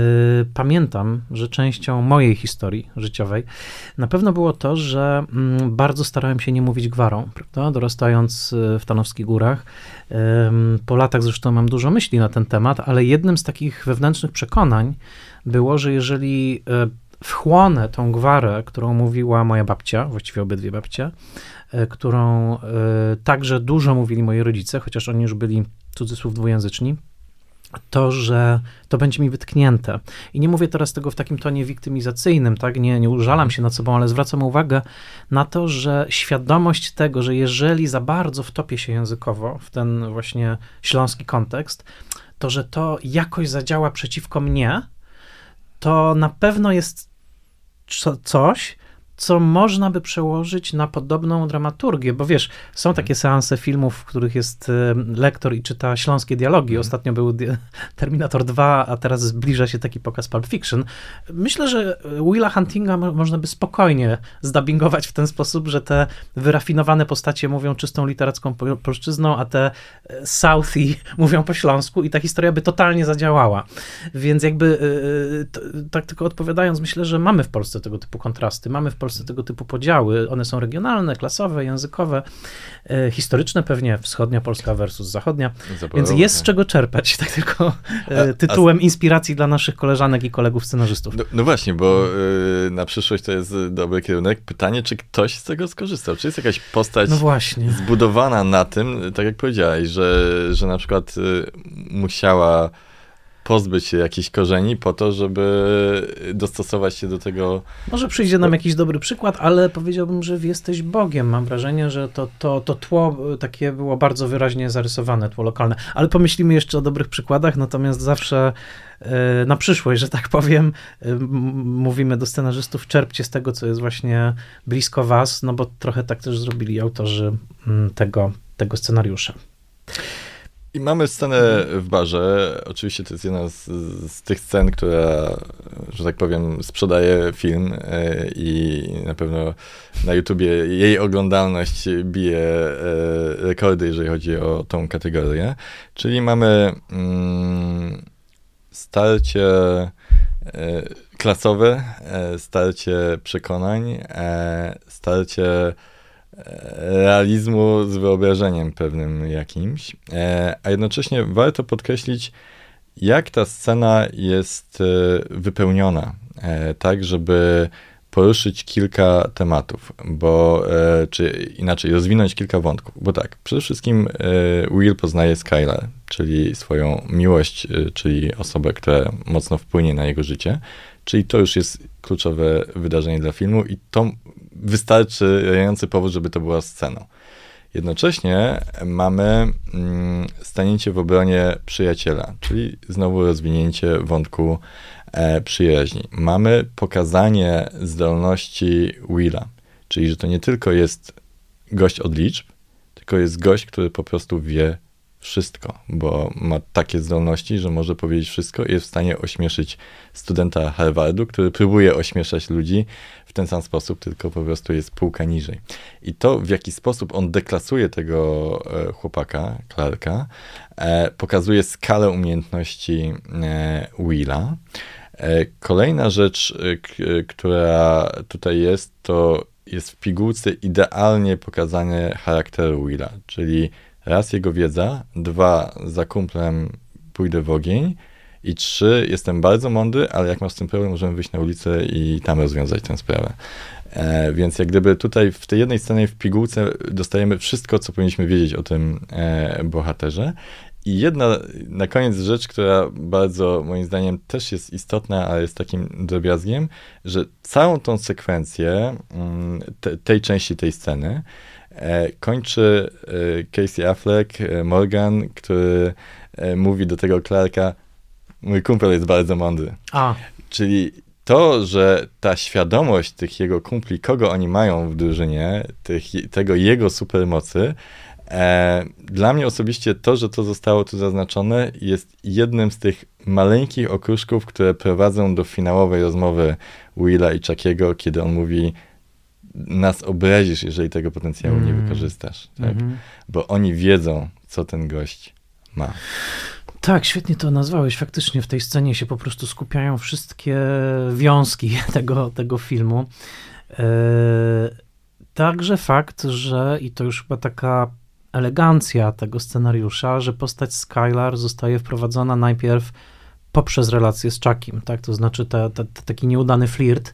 S1: pamiętam, że częścią mojej historii życiowej na pewno było to, że mm, bardzo starałem się nie mówić gwarą, prawda? Dorastając y, w Tanowskich Górach. Yy, po latach zresztą mam dużo myśli na ten temat, ale jednym z takich wewnętrznych przekonań było, że jeżeli yy, wchłonę tą gwarę, którą mówiła moja babcia, właściwie obydwie babcie, E, którą e, także dużo mówili moi rodzice, chociaż oni już byli cudzysłów dwujęzyczni, to, że to będzie mi wytknięte. I nie mówię teraz tego w takim tonie wiktymizacyjnym, tak? Nie, nie użalam się nad sobą, ale zwracam uwagę na to, że świadomość tego, że jeżeli za bardzo wtopię się językowo w ten właśnie śląski kontekst, to że to jakoś zadziała przeciwko mnie, to na pewno jest coś, co można by przełożyć na podobną dramaturgię, bo wiesz, są takie seanse filmów, w których jest lektor i czyta śląskie dialogi. Mm. Ostatnio był Terminator 2, a teraz zbliża się taki pokaz Pulp Fiction. Myślę, że Willa Huntinga można by spokojnie zdabingować w ten sposób, że te wyrafinowane postacie mówią czystą literacką polszczyzną, a te e, Southie mówią po śląsku i ta historia by totalnie zadziałała. Więc jakby e, e, tak tylko odpowiadając, myślę, że mamy w Polsce tego typu kontrasty. Mamy w Polsce Polsce tego typu podziały. One są regionalne, klasowe, językowe, e, historyczne pewnie, wschodnia Polska versus zachodnia, więc jest z czego czerpać, tak tylko e, tytułem a, a... inspiracji dla naszych koleżanek i kolegów scenarzystów.
S2: No, no właśnie, bo y, na przyszłość to jest dobry kierunek. Pytanie, czy ktoś z tego skorzystał? Czy jest jakaś postać
S1: no właśnie.
S2: zbudowana na tym, tak jak powiedziałeś, że, że na przykład musiała pozbyć się jakichś korzeni po to, żeby dostosować się do tego.
S1: Może przyjdzie nam jakiś dobry przykład, ale powiedziałbym, że jesteś Bogiem. Mam wrażenie, że to, to, to tło takie było bardzo wyraźnie zarysowane, tło lokalne. Ale pomyślimy jeszcze o dobrych przykładach, natomiast zawsze e, na przyszłość, że tak powiem, e, mówimy do scenarzystów, czerpcie z tego, co jest właśnie blisko was, no bo trochę tak też zrobili autorzy mm, tego, tego scenariusza.
S2: I mamy scenę w barze. Oczywiście to jest jedna z, z, tych scen, która, że tak powiem, sprzedaje film e, i na pewno na YouTubie jej oglądalność bije e, rekordy, jeżeli chodzi o tą kategorię. Czyli mamy mm, starcie e, klasowe, starcie przekonań, starcie realizmu z wyobrażeniem pewnym jakimś, e, a jednocześnie warto podkreślić, jak ta scena jest e, wypełniona, e, tak żeby poruszyć kilka tematów, bo, czy inaczej, rozwinąć kilka wątków, bo tak, przede wszystkim Will poznaje Skylar, czyli swoją miłość, czyli osobę, która mocno wpłynie na jego życie, czyli to już jest kluczowe wydarzenie dla filmu i to wystarczający powód, żeby to była sceną. Jednocześnie mamy mm, stanięcie w obronie przyjaciela, czyli znowu rozwinięcie wątku e, przyjaźni. Mamy pokazanie zdolności Willa, czyli że to nie tylko jest gość od liczb, tylko jest gość, który po prostu wie wszystko, bo ma takie zdolności, że może powiedzieć wszystko i jest w stanie ośmieszyć studenta Harvardu, który próbuje ośmieszać ludzi w ten sam sposób, tylko po prostu jest półka niżej. I to, w jaki sposób on deklasuje tego e, chłopaka, Clarka, e, pokazuje skalę umiejętności e, Willa. Kolejna rzecz, która tutaj jest, to jest w pigułce idealnie pokazanie charakteru Willa, czyli raz jego wiedza, dwa za kumplem pójdę w ogień i trzy jestem bardzo mądry, ale jak masz z tym problem, możemy wyjść na ulicę i tam rozwiązać tę sprawę. E, więc jak gdyby tutaj w tej jednej scenie w pigułce dostajemy wszystko, co powinniśmy wiedzieć o tym e, bohaterze. I jedna na koniec rzecz, która bardzo moim zdaniem też jest istotna, ale jest takim drobiazgiem, że całą tą sekwencję mm, te, tej części tej sceny E, kończy e, Casey Affleck, e, Morgan, który mówi do tego Clarka, mój kumpel jest bardzo mądry. A. Czyli to, że ta świadomość tych jego kumpli, kogo oni mają w drużynie, tych, tego jego supermocy, e, dla mnie osobiście to, że to zostało tu zaznaczone, jest jednym z tych maleńkich okruszków, które prowadzą do finałowej rozmowy Willa i Chuckiego, kiedy on mówi, nas obrazisz, jeżeli tego potencjału mm. nie wykorzystasz, tak? Mm -hmm. Bo oni wiedzą, co ten gość ma.
S1: Tak, świetnie to nazwałeś. Faktycznie w tej scenie się po prostu skupiają wszystkie wiązki tego, tego filmu. E, także fakt, że i to już chyba taka elegancja tego scenariusza, że postać Skylar zostaje wprowadzona najpierw poprzez relację z Chuckiem, tak? To znaczy taki nieudany flirt.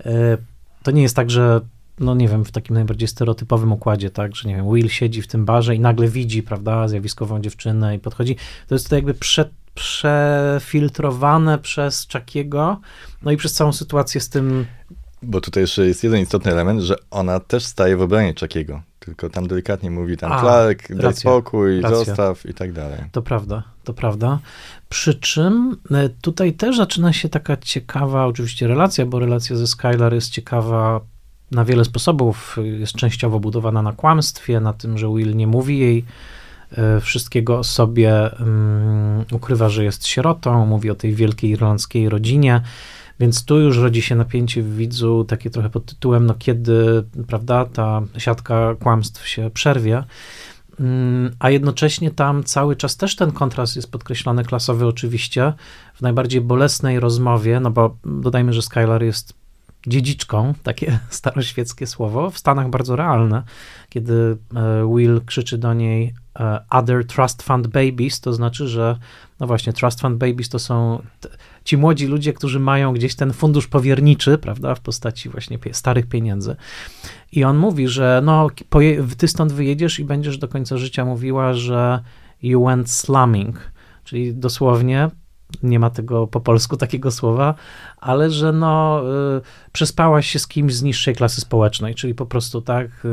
S1: E, to nie jest tak, że no nie wiem, w takim najbardziej stereotypowym układzie, tak, że nie wiem, Will siedzi w tym barze i nagle widzi, prawda, zjawiskową dziewczynę i podchodzi. To jest to jakby prze, przefiltrowane przez Chuckiego, no i przez całą sytuację z tym...
S2: Bo tutaj jeszcze jest jeden istotny element, że ona też staje w obronie Chuckiego, tylko tam delikatnie mówi tam A, Clark, daj spokój, racja. zostaw i tak dalej.
S1: To prawda, to prawda. Przy czym e, tutaj też zaczyna się taka ciekawa oczywiście relacja, bo relacja ze Skylar jest ciekawa na wiele sposobów. Jest częściowo budowana na kłamstwie, na tym, że Will nie mówi jej e, wszystkiego o sobie, um, ukrywa, że jest sierotą, mówi o tej wielkiej irlandzkiej rodzinie. Więc tu już rodzi się napięcie w widzu, takie trochę pod tytułem, no kiedy, prawda, ta siatka kłamstw się przerwie. Mm, a jednocześnie tam cały czas też ten kontrast jest podkreślony klasowy, oczywiście, w najbardziej bolesnej rozmowie, no bo dodajmy, że Skylar jest dziedziczką, takie staroświeckie słowo, w Stanach bardzo realne, kiedy e, Will krzyczy do niej e, other trust fund babies, to znaczy, że no właśnie, trust fund babies to są ci młodzi ludzie, którzy mają gdzieś ten fundusz powierniczy, prawda, w postaci właśnie starych pieniędzy. I on mówi, że no, ty stąd wyjedziesz i będziesz do końca życia mówiła, że you went slumming, czyli dosłownie nie ma tego po polsku takiego słowa, ale że no, y, przespałaś się z kimś z niższej klasy społecznej, czyli po prostu tak. Y,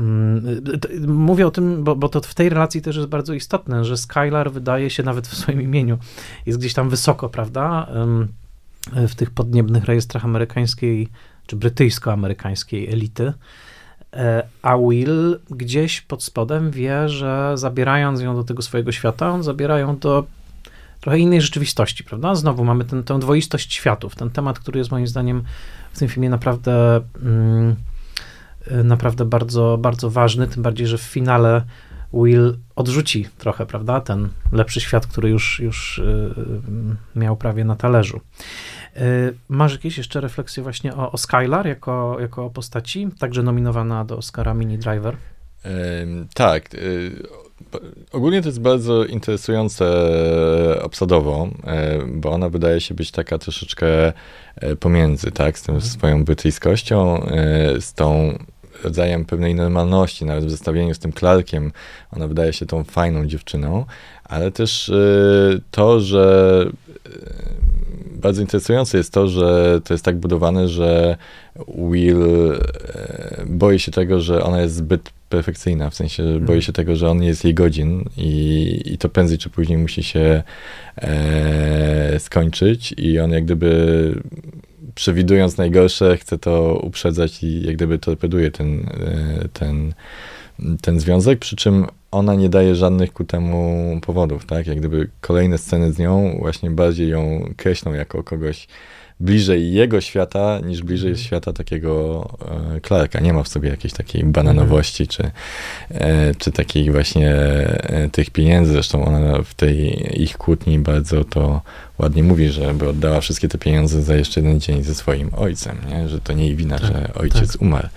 S1: y, y mówię o tym, bo, bo to w tej relacji też jest bardzo istotne, że Skylar wydaje się nawet w swoim imieniu, jest gdzieś tam wysoko, prawda? w tych podniebnych rejestrach amerykańskiej czy brytyjsko-amerykańskiej elity. E, a Will gdzieś pod spodem wie, że zabierając ją do tego swojego świata, on zabiera ją do trochę innej rzeczywistości, prawda? Znowu mamy ten, tę dwoistość światów, ten temat, który jest moim zdaniem w tym filmie naprawdę, mm, naprawdę bardzo, bardzo ważny, tym bardziej, że w finale Will odrzuci trochę, prawda, ten lepszy świat, który już, już yy, miał prawie na talerzu. Masz jakieś jeszcze refleksje właśnie o, o Skylar jako, jako postaci, także nominowana do Oscara Mini Driver?
S2: Tak, y, ogólnie to jest bardzo interesujące obsadowo, e, bo ona wydaje się być taka troszeczkę e, pomiędzy, tak, z tym mhm. swoją brytyjskością, e, z tą rodzajem pewnej normalności, nawet w zestawieniu z tym Clarkiem, ona wydaje się tą fajną dziewczyną, ale też to, że bardzo interesujące jest to, że to jest tak budowane, że Will boi się tego, że ona jest zbyt perfekcyjna, w sensie że boi się tego, że on jest jej godzin i, i to prędzej czy później musi się e, skończyć i on jak gdyby przewidując najgorsze chce to uprzedzać i jak gdyby torpeduje ten, e, ten, ten związek, przy czym ona nie daje żadnych ku temu powodów, tak? Jak gdyby kolejne sceny z nią właśnie bardziej ją kreślą jako kogoś bliżej jego świata, niż bliżej mhm. świata takiego e, Clarka. Nie ma w sobie jakiejś takiej bananowości, czy, e, czy takich właśnie e, tych pieniędzy. Zresztą ona w tej ich kłótni bardzo to ładnie mówi, że by oddała wszystkie te pieniądze za jeszcze jeden dzień ze swoim ojcem, nie? że to nie jej wina, tak, że ojciec tak. umarł.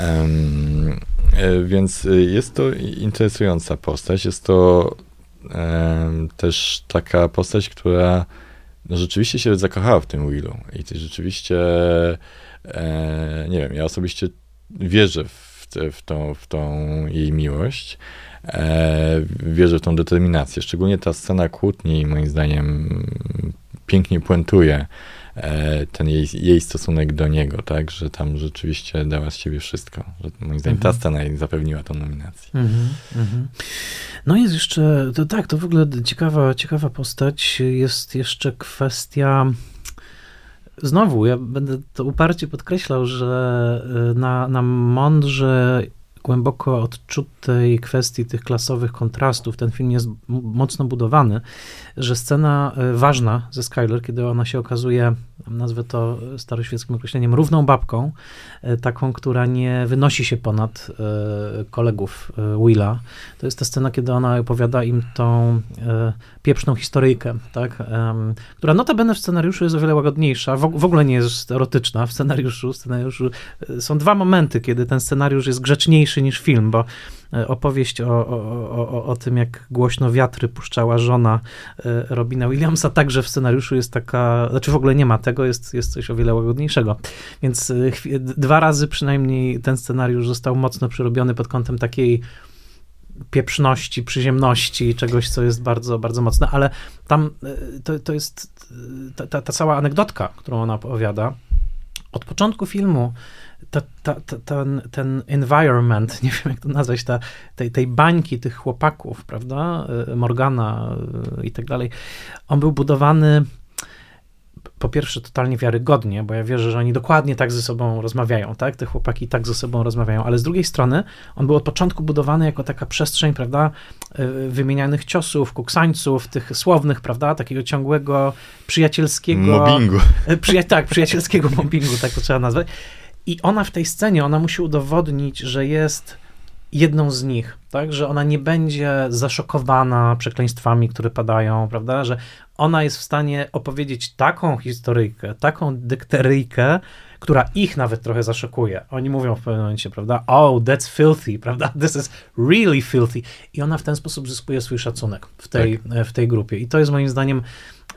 S2: Um, więc jest to interesująca postać. Jest to um, też taka postać, która no rzeczywiście się zakochała w tym Willu i to rzeczywiście, e, nie wiem, ja osobiście wierzę w, te, w, tą, w tą jej miłość, e, wierzę w tą determinację, szczególnie ta scena kłótni moim zdaniem pięknie puentuje ten jej, jej stosunek do niego, tak, że tam rzeczywiście dała z siebie wszystko. Że moim zdaniem ta mhm. scena jej zapewniła tą nominację. Mhm, mhm.
S1: No jest jeszcze, to tak, to w ogóle ciekawa, ciekawa postać. Jest jeszcze kwestia znowu, ja będę to uparcie podkreślał, że e, na, na mądrze głęboko odczutej kwestii tych klasowych kontrastów. Ten film jest mocno budowany, że scena e, ważna ze Skyler, kiedy ona się okazuje, nazwę to staroświeckim określeniem, równą babką, e, taką, która nie wynosi się ponad e, kolegów Willa. To jest ta scena, kiedy ona opowiada im tą pieprzną historyjkę, tak, która notabene w scenariuszu jest o wiele łagodniejsza, w ogóle nie jest erotyczna w scenariuszu. W scenariuszu są dwa momenty, kiedy ten scenariusz jest grzeczniejszy niż film, bo E, opowieść o, o, o, o tym, jak głośno wiatry puszczała żona e, Robina Williamsa, także w scenariuszu jest taka, znaczy w ogóle nie ma tego, jest, jest coś o wiele łagodniejszego. Więc e, dwa razy przynajmniej ten scenariusz został mocno przerobiony pod kątem takiej pieprzności, przyziemności, czegoś, co jest bardzo, bardzo mocne, ale tam to, to jest ta, ta, ta cała anegdotka, którą ona opowiada, od początku filmu ta, ta, ta, ten, ten environment, nie wiem jak to nazwać, ta, tej, tej bańki tych chłopaków, prawda, y, Morgana y, i tak dalej, on był budowany po pierwsze totalnie wiarygodnie, bo ja wierzę, że oni dokładnie tak ze sobą rozmawiają, tak? Te chłopaki tak ze sobą rozmawiają, ale z drugiej strony on był od początku budowany jako taka przestrzeń, prawda, y, wymienianych ciosów, kuksańców, tych słownych, prawda, takiego ciągłego przyjacielskiego...
S2: Mobbingu.
S1: Przyja tak, przyjacielskiego mobbingu, tak to trzeba nazwać. I ona w tej scenie, ona musi udowodnić, że jest jedną z nich, tak, że ona nie będzie zaszokowana przekleństwami, które padają, prawda, że ona jest w stanie opowiedzieć taką historyjkę, taką dykteryjkę, która ich nawet trochę zaszokuje. Oni mówią w pewnym momencie, prawda, oh, that's filthy, prawda, this is really filthy. I ona w ten sposób zyskuje swój szacunek w tej, tak. w tej grupie. I to jest moim zdaniem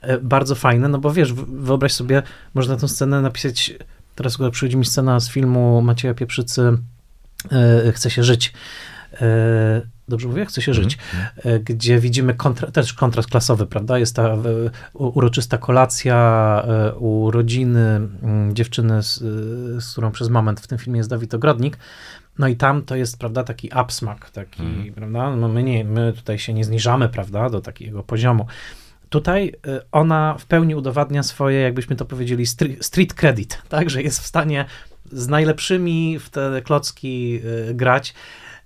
S1: e, bardzo fajne, no bo wiesz, wyobraź sobie, można tę scenę napisać Teraz przychodzi mi scena z filmu Macieja Pieprzycy e, Chce się żyć. E, dobrze mówię? Chce się mm -hmm. żyć. E, gdzie widzimy kontra, też kontrast klasowy, prawda? Jest ta uroczysta kolacja u rodziny dziewczyny, z, z którą przez moment w tym filmie jest Dawid Ogrodnik. No i tam to jest, prawda, taki upsmak, taki, mm. prawda? No my, nie, my tutaj się nie zniżamy, prawda, do takiego poziomu. Tutaj y, ona w pełni udowadnia swoje, jakbyśmy to powiedzieli, street credit, tak, że jest w stanie z najlepszymi w te klocki y, grać.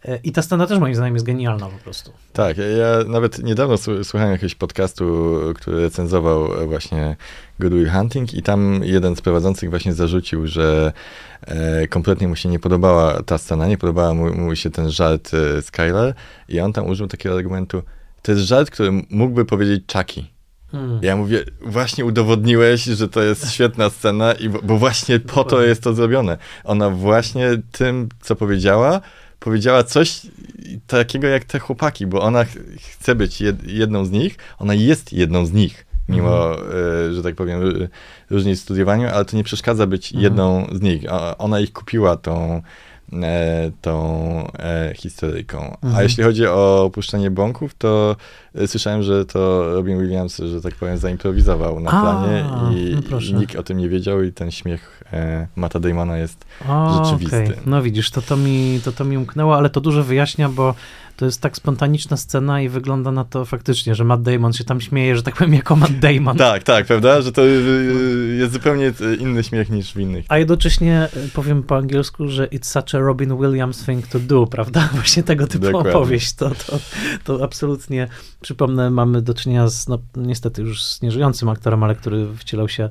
S1: Y, I ta scena też moim zdaniem jest genialna po prostu.
S2: Tak, ja nawet niedawno słuchałem jakiegoś podcastu, który recenzował właśnie Good Will Hunting i tam jeden z prowadzących właśnie zarzucił, że e, kompletnie mu się nie podobała ta scena, nie podobała mu, mu się ten żart Skyler i on tam użył takiego argumentu, to jest żart, który mógłby powiedzieć Chucky. Hmm. Ja mówię, właśnie udowodniłeś, że to jest świetna scena, i bo, bo właśnie po to jest to zrobione. Ona właśnie tym, co powiedziała, powiedziała coś takiego jak te chłopaki, bo ona ch chce być jed jedną z nich, ona jest jedną z nich, mimo, mhm. y, że tak powiem, różnic w studiowaniu, ale to nie przeszkadza być mhm. jedną z nich. Ona ich kupiła tą tą e, historyjką. Mhm. A jeśli chodzi o opuszczenie bąków, to e, słyszałem, że to Robin Williams, że tak powiem, zaimprowizował na planie A, i, no i, nikt o tym nie wiedział i ten śmiech e, Mata Damona jest o, rzeczywisty. Okay.
S1: No widzisz, to, to, mi, to, to mi umknęło, ale to dużo wyjaśnia, bo to jest tak spontaniczna scena i wygląda na to faktycznie, że Matt Damon się tam śmieje, że tak powiem, jako Matt Damon.
S2: Tak, tak, prawda? Że to y, jest zupełnie inny śmiech niż w innych.
S1: A jednocześnie y, powiem po angielsku, że it's such a Robin Williams thing to do, prawda? Właśnie tego typu Dokładnie. opowieść. To, to, to absolutnie, przypomnę, mamy do czynienia z, no niestety już z nieżyjącym aktorem, ale który wcielał się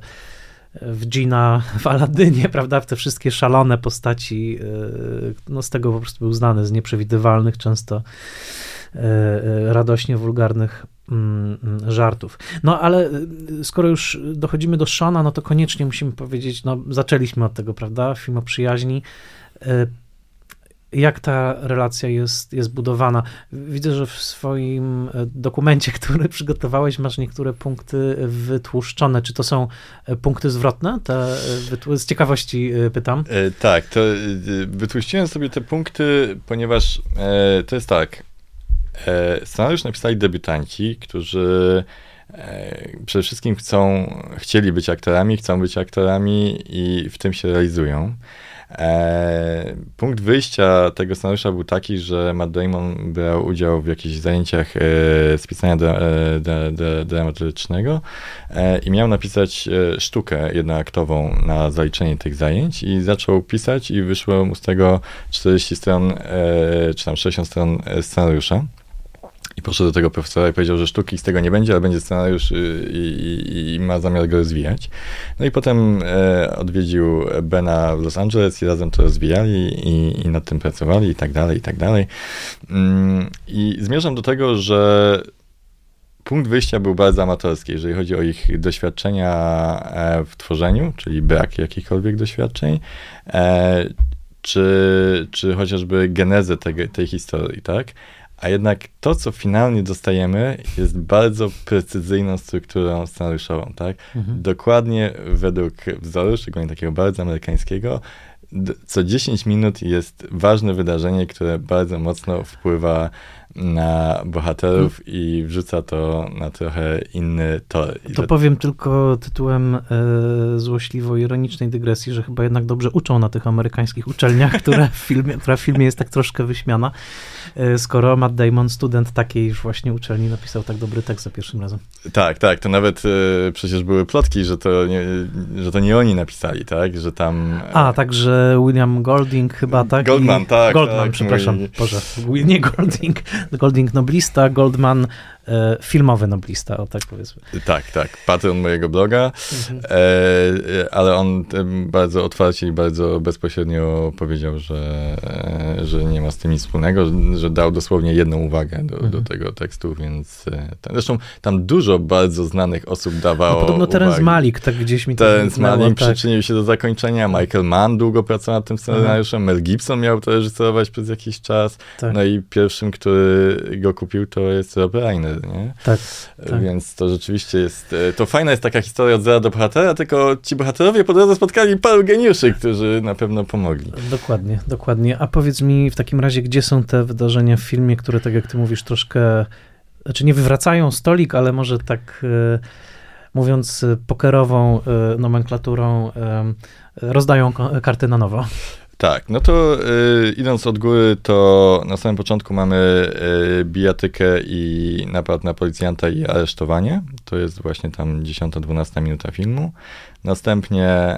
S1: w Gina w Aladynie, prawda, w te wszystkie szalone postaci, e, no z tego po prostu był znany, z nieprzewidywalnych, często e, e, radośnie wulgarnych mm, mm, żartów. No ale skoro już dochodzimy do Shona, no to koniecznie musimy powiedzieć, no zaczęliśmy od tego, prawda, film o przyjaźni, jak ta relacja jest, jest budowana. Widzę, że w swoim e, dokumencie, który przygotowałeś, masz niektóre punkty wytłuszczone. Czy to są e, punkty zwrotne? Te, e, z ciekawości pytam.
S2: E, tak, to wytłuściłem sobie te punkty, ponieważ e, to jest tak. E, scenariusz napisali debiutanci, którzy przede wszystkim chcą, chcieli być aktorami, chcą być aktorami i w tym się realizują. E, punkt wyjścia tego scenariusza był taki, że Matt Damon brał udział w jakichś zajęciach e, z pisania dra, e, dramatycznego e, i miał napisać sztukę jednoaktową na zaliczenie tych zajęć i zaczął pisać i wyszło mu z tego 40 stron, czy tam 60 stron scenariusza. I poszedł do tego profesora i powiedział, że sztuki z tego nie będzie, ale będzie scenariusz y, i, i, i ma zamiar go rozwijać. No i potem e, odwiedził Bena w Los Angeles i razem to rozwijali i, i nad tym pracowali i tak dalej, i tak dalej. Mm, I zmierzam do tego, że punkt wyjścia był bardzo amatorski, jeżeli chodzi o ich doświadczenia e, w tworzeniu, czyli brak jakichkolwiek doświadczeń, e, czy, czy chociażby genezę tej, tej historii, tak? A jednak to, co finalnie dostajemy, jest bardzo precyzyjną strukturą scenariuszową, tak? Mhm. Dokładnie według wzoru, szczególnie takiego bardzo amerykańskiego, co 10 minut jest ważne wydarzenie, które bardzo mocno wpływa na bohaterów hmm. i wrzuca to na trochę inny tor.
S1: To powiem tylko tytułem e, złośliwo-ironicznej dygresji, że chyba jednak dobrze uczą na tych amerykańskich uczelniach, które w filmie, która w filmie jest tak troszkę wyśmiana, skoro Matt Damon, student takiej już właśnie uczelni, napisał tak dobry tekst za pierwszym razem.
S2: Tak, tak, to nawet e, przecież były plotki, że to, nie, że to nie oni napisali, tak, że tam...
S1: A, także William Golding chyba, tak?
S2: Goldman, I, tak.
S1: Goldman,
S2: tak,
S1: przepraszam, mój... Boże, nie Golding, Golding Noblista, Goldman E, filmowy noblista, o tak powiedzmy.
S2: Tak, tak, patron mojego bloga, mhm. e, e ale on bardzo otwarcie i bardzo bezpośrednio powiedział, że, e, że nie ma z tym nic wspólnego, że dał dosłownie jedną uwagę do, mhm. do tego tekstu, więc tam, zresztą tam dużo bardzo znanych osób dawało no,
S1: Podobno Terence Malik, tak gdzieś mi
S2: to Terence Malik tak. przyczynił się do zakończenia, Michael Mann długo pracował nad tym scenariuszem, Mel Gibson miał to reżyserować przez jakiś czas, tak. no i pierwszym, który go kupił, to jest Rob Reiner, nie?
S1: Tak, tak.
S2: Więc to rzeczywiście jest, e, to fajna jest taka historia od zera do bohatera, tylko ci bohaterowie po drodze spotkali paru geniuszy, którzy na pewno pomogli.
S1: Dokładnie, dokładnie. A powiedz mi w takim razie, gdzie są te wydarzenia w filmie, które, tak jak ty mówisz, troszkę, znaczy nie wywracają stolik, ale może tak e, mówiąc pokerową e, nomenklaturą, rozdają karty na nowo.
S2: Tak, no to y, idąc od góry, to na samym początku mamy y, bijatykę i napad na policjanta i aresztowanie. To jest właśnie tam 10-12 minuta filmu. Następnie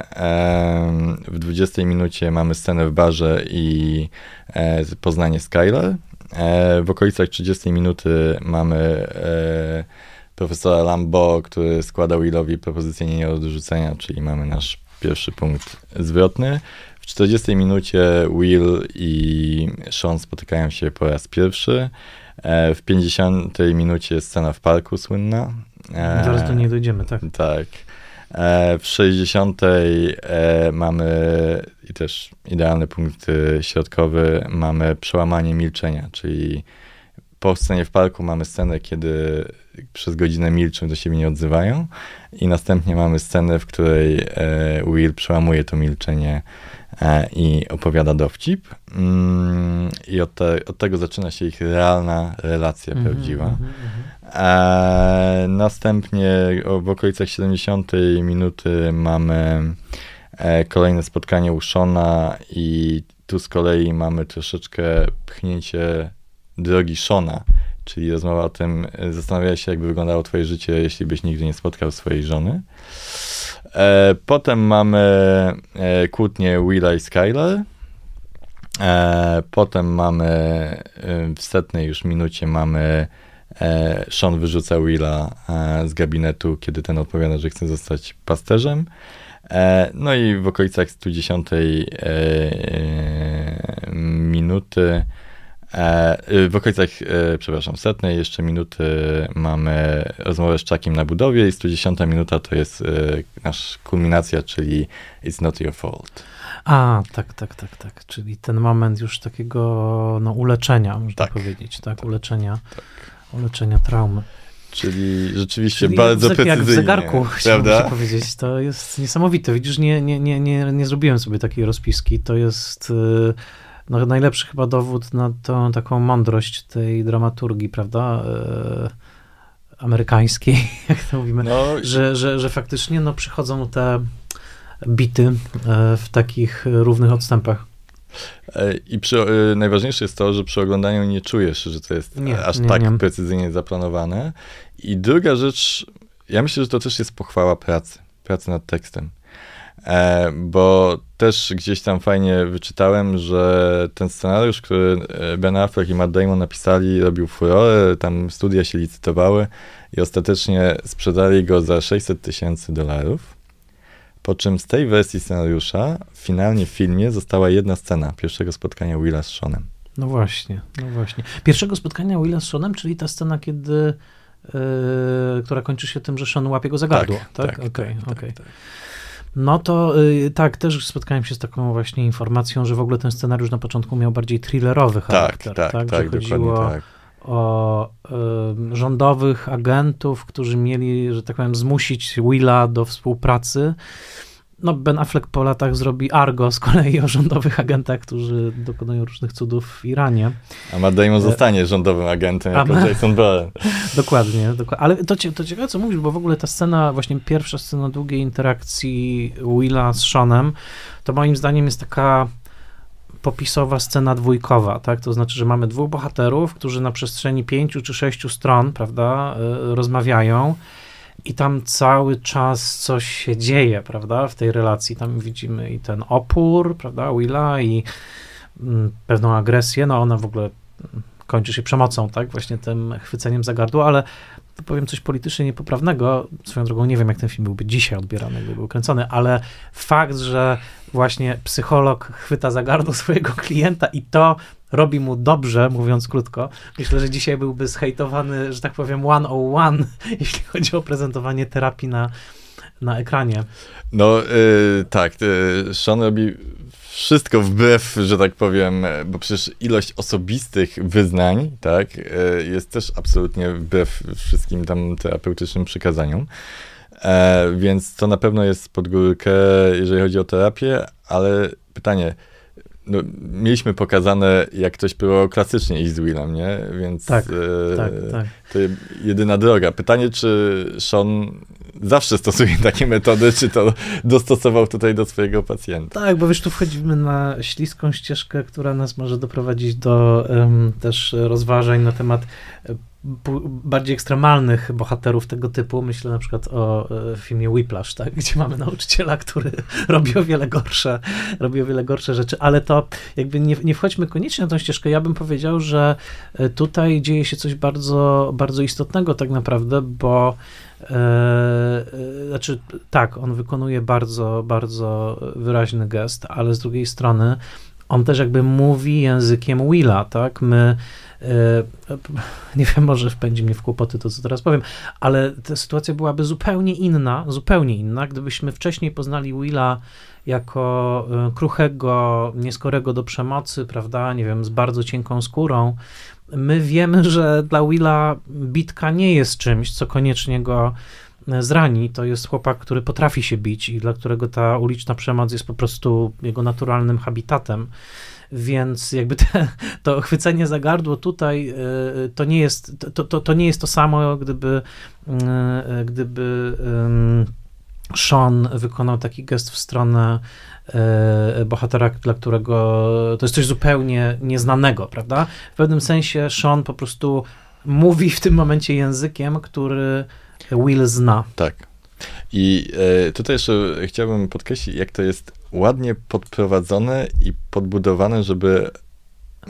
S2: y, w 20 minucie mamy scenę w barze i e, poznanie Skylar. E, w okolicach 30 minuty mamy e, profesora Lambo, który składa Willowi propozycję nie odrzucenia, czyli mamy nasz pierwszy punkt zwrotny. 40 minucie Will i Sean spotykają się po raz pierwszy. E, w 50 minucie scena w parku słynna.
S1: E, Zaraz do niej dojdziemy, tak.
S2: Tak. E, w 60 mamy i też idealny punkt środkowy, mamy przełamanie milczenia, czyli po scenie w parku mamy scenę, kiedy przez godzinę milczą, do siebie nie odzywają i następnie mamy scenę, w której Will przełamuje to milczenie i opowiada dowcip. Mm, I od, te, od tego zaczyna się ich realna relacja mm -hmm, prawdziwa. Mm -hmm. E, następnie w okolicach 70 minuty mamy e, kolejne spotkanie u Shona i tu z kolei mamy troszeczkę pchnięcie drogi Shona, czyli rozmowa o tym, zastanawia się, jakby wyglądało twoje życie, jeśli byś nigdy nie spotkał swojej żony. E, potem mamy e, kłótnię Willa i Skyler. Potem mamy e, w setnej już minucie mamy Sean wyrzuca Willa z gabinetu, kiedy ten odpowiada, że chce zostać pasterzem. No i w okolicach 110 minuty w okolicach, e, przepraszam, setnej jeszcze minuty mamy rozmowę z Czakiem na budowie i 110 minuta to jest e, nasz kulminacja, czyli It's not your fault.
S1: A, tak, tak, tak, tak. Czyli ten moment już takiego no, uleczenia, można tak. powiedzieć, tak, tak uleczenia, tak. uleczenia traumy.
S2: Czyli rzeczywiście Czyli bardzo jak, precyzyjnie. Jak
S1: w zegarku, chciałbym powiedzieć. To jest niesamowite. Widzisz, nie, nie, nie, nie, nie zrobiłem sobie takiej rozpiski. To jest... Yy no, najlepszy chyba dowód na tą taką mądrość tej dramaturgii, prawda? E, amerykańskiej, jak to mówimy, no, że, że, że faktycznie no, przychodzą te bity e, w takich równych odstępach.
S2: E, I przy, najważniejsze jest to, że przy oglądaniu nie czujesz, że to jest nie, aż nie, tak nie. precyzyjnie zaplanowane. I druga rzecz, ja myślę, że to też jest pochwała pracy, pracy nad tekstem. E, bo też gdzieś tam fajnie wyczytałem, że ten scenariusz, który e, Ben Affleck i Matt Damon napisali, robił furorę, tam studia się licytowały i ostatecznie sprzedali go za 600 tysięcy dolarów. Po czym z tej wersji scenariusza finalnie w filmie została jedna scena pierwszego spotkania Willa z Seanem.
S1: No właśnie, no właśnie. Pierwszego spotkania Willa z Seanem, czyli ta scena, kiedy Yy, która kończy się tym, że Sean łapie go za gardło, tak? tak?
S2: Okej,
S1: okay,
S2: tak,
S1: okay. tak, tak. No to y, tak, też spotkałem się z taką właśnie informacją, że w ogóle ten scenariusz na początku miał bardziej thrillerowy tak, charakter.
S2: Tak, tak, tak,
S1: że chodziło tak. o y, rządowych agentów, którzy mieli, że tak powiem, zmusić Willa do współpracy no Ben Affleck po latach zrobi Argo z kolei o rządowych agentach, którzy dokonują różnych cudów w Iranie.
S2: A Matt Damon e, zostanie rządowym agentem jako A, Jason Bourne.
S1: dokładnie, dokładnie. Ale to, to ciekawe, co mówisz, bo w ogóle ta scena, właśnie pierwsza scena długiej interakcji Willa z Seanem, to moim zdaniem jest taka popisowa scena dwójkowa, tak? To znaczy, że mamy dwóch bohaterów, którzy na przestrzeni pięciu czy sześciu stron, prawda, e, rozmawiają i tam cały czas coś się dzieje, prawda, w tej relacji. Tam widzimy i ten opór, prawda, Willa i mm, pewną agresję, no ona w ogóle kończy się przemocą, tak, właśnie tym chwyceniem za gardło, ale powiem coś politycznie niepoprawnego, swoją drogą nie wiem, jak ten film byłby dzisiaj odbierany, gdyby był kręcony, ale fakt, że właśnie psycholog chwyta za gardło swojego klienta i to robi mu dobrze, mówiąc krótko. Myślę, że dzisiaj byłby zhejtowany, że tak powiem, one o one, jeśli chodzi o prezentowanie terapii na, na ekranie.
S2: No yy, tak, yy, Sean robi wszystko wbrew, że tak powiem, bo przecież ilość osobistych wyznań, tak, yy, jest też absolutnie wbrew wszystkim tam terapeutycznym przykazaniom. E, więc to na pewno jest pod górkę, jeżeli chodzi o terapię, ale pytanie, no, mieliśmy pokazane, jak ktoś próbował klasycznie iść z Willem, nie? Więc
S1: tak, e, tak, tak.
S2: to jedyna droga. Pytanie, czy Sean zawsze stosuje takie metody, czy to dostosował tutaj do swojego pacjenta?
S1: Tak, bo wiesz, tu wchodzimy na śliską ścieżkę, która nas może doprowadzić do um, też rozważań na temat bardziej ekstremalnych bohaterów tego typu. Myślę na przykład o e, filmie Whiplash, tak? gdzie mamy nauczyciela, który robi o wiele gorsze, robi o wiele gorsze rzeczy, ale to jakby nie, nie wchodźmy koniecznie na tą ścieżkę. Ja bym powiedział, że e, tutaj dzieje się coś bardzo, bardzo istotnego tak naprawdę, bo e, znaczy tak, on wykonuje bardzo, bardzo wyraźny gest, ale z drugiej strony on też jakby mówi językiem Willa, tak? My nie wiem, może wpędzi mnie w kłopoty to, co teraz powiem, ale ta sytuacja byłaby zupełnie inna, zupełnie inna, gdybyśmy wcześniej poznali Willa jako kruchego, nieskorego do przemocy, prawda, nie wiem, z bardzo cienką skórą. My wiemy, że dla Willa bitka nie jest czymś, co koniecznie go zrani. To jest chłopak, który potrafi się bić i dla którego ta uliczna przemoc jest po prostu jego naturalnym habitatem. Więc jakby te, to chwycenie za gardło tutaj to nie jest to, to, to nie jest to samo, gdyby gdyby Sean wykonał taki gest w stronę bohatera, dla którego to jest coś zupełnie nieznanego, prawda? W pewnym sensie Sean po prostu mówi w tym momencie językiem, który Will zna.
S2: Tak. I e, tutaj jeszcze chciałbym podkreślić, jak to jest ładnie podprowadzone i podbudowane, żeby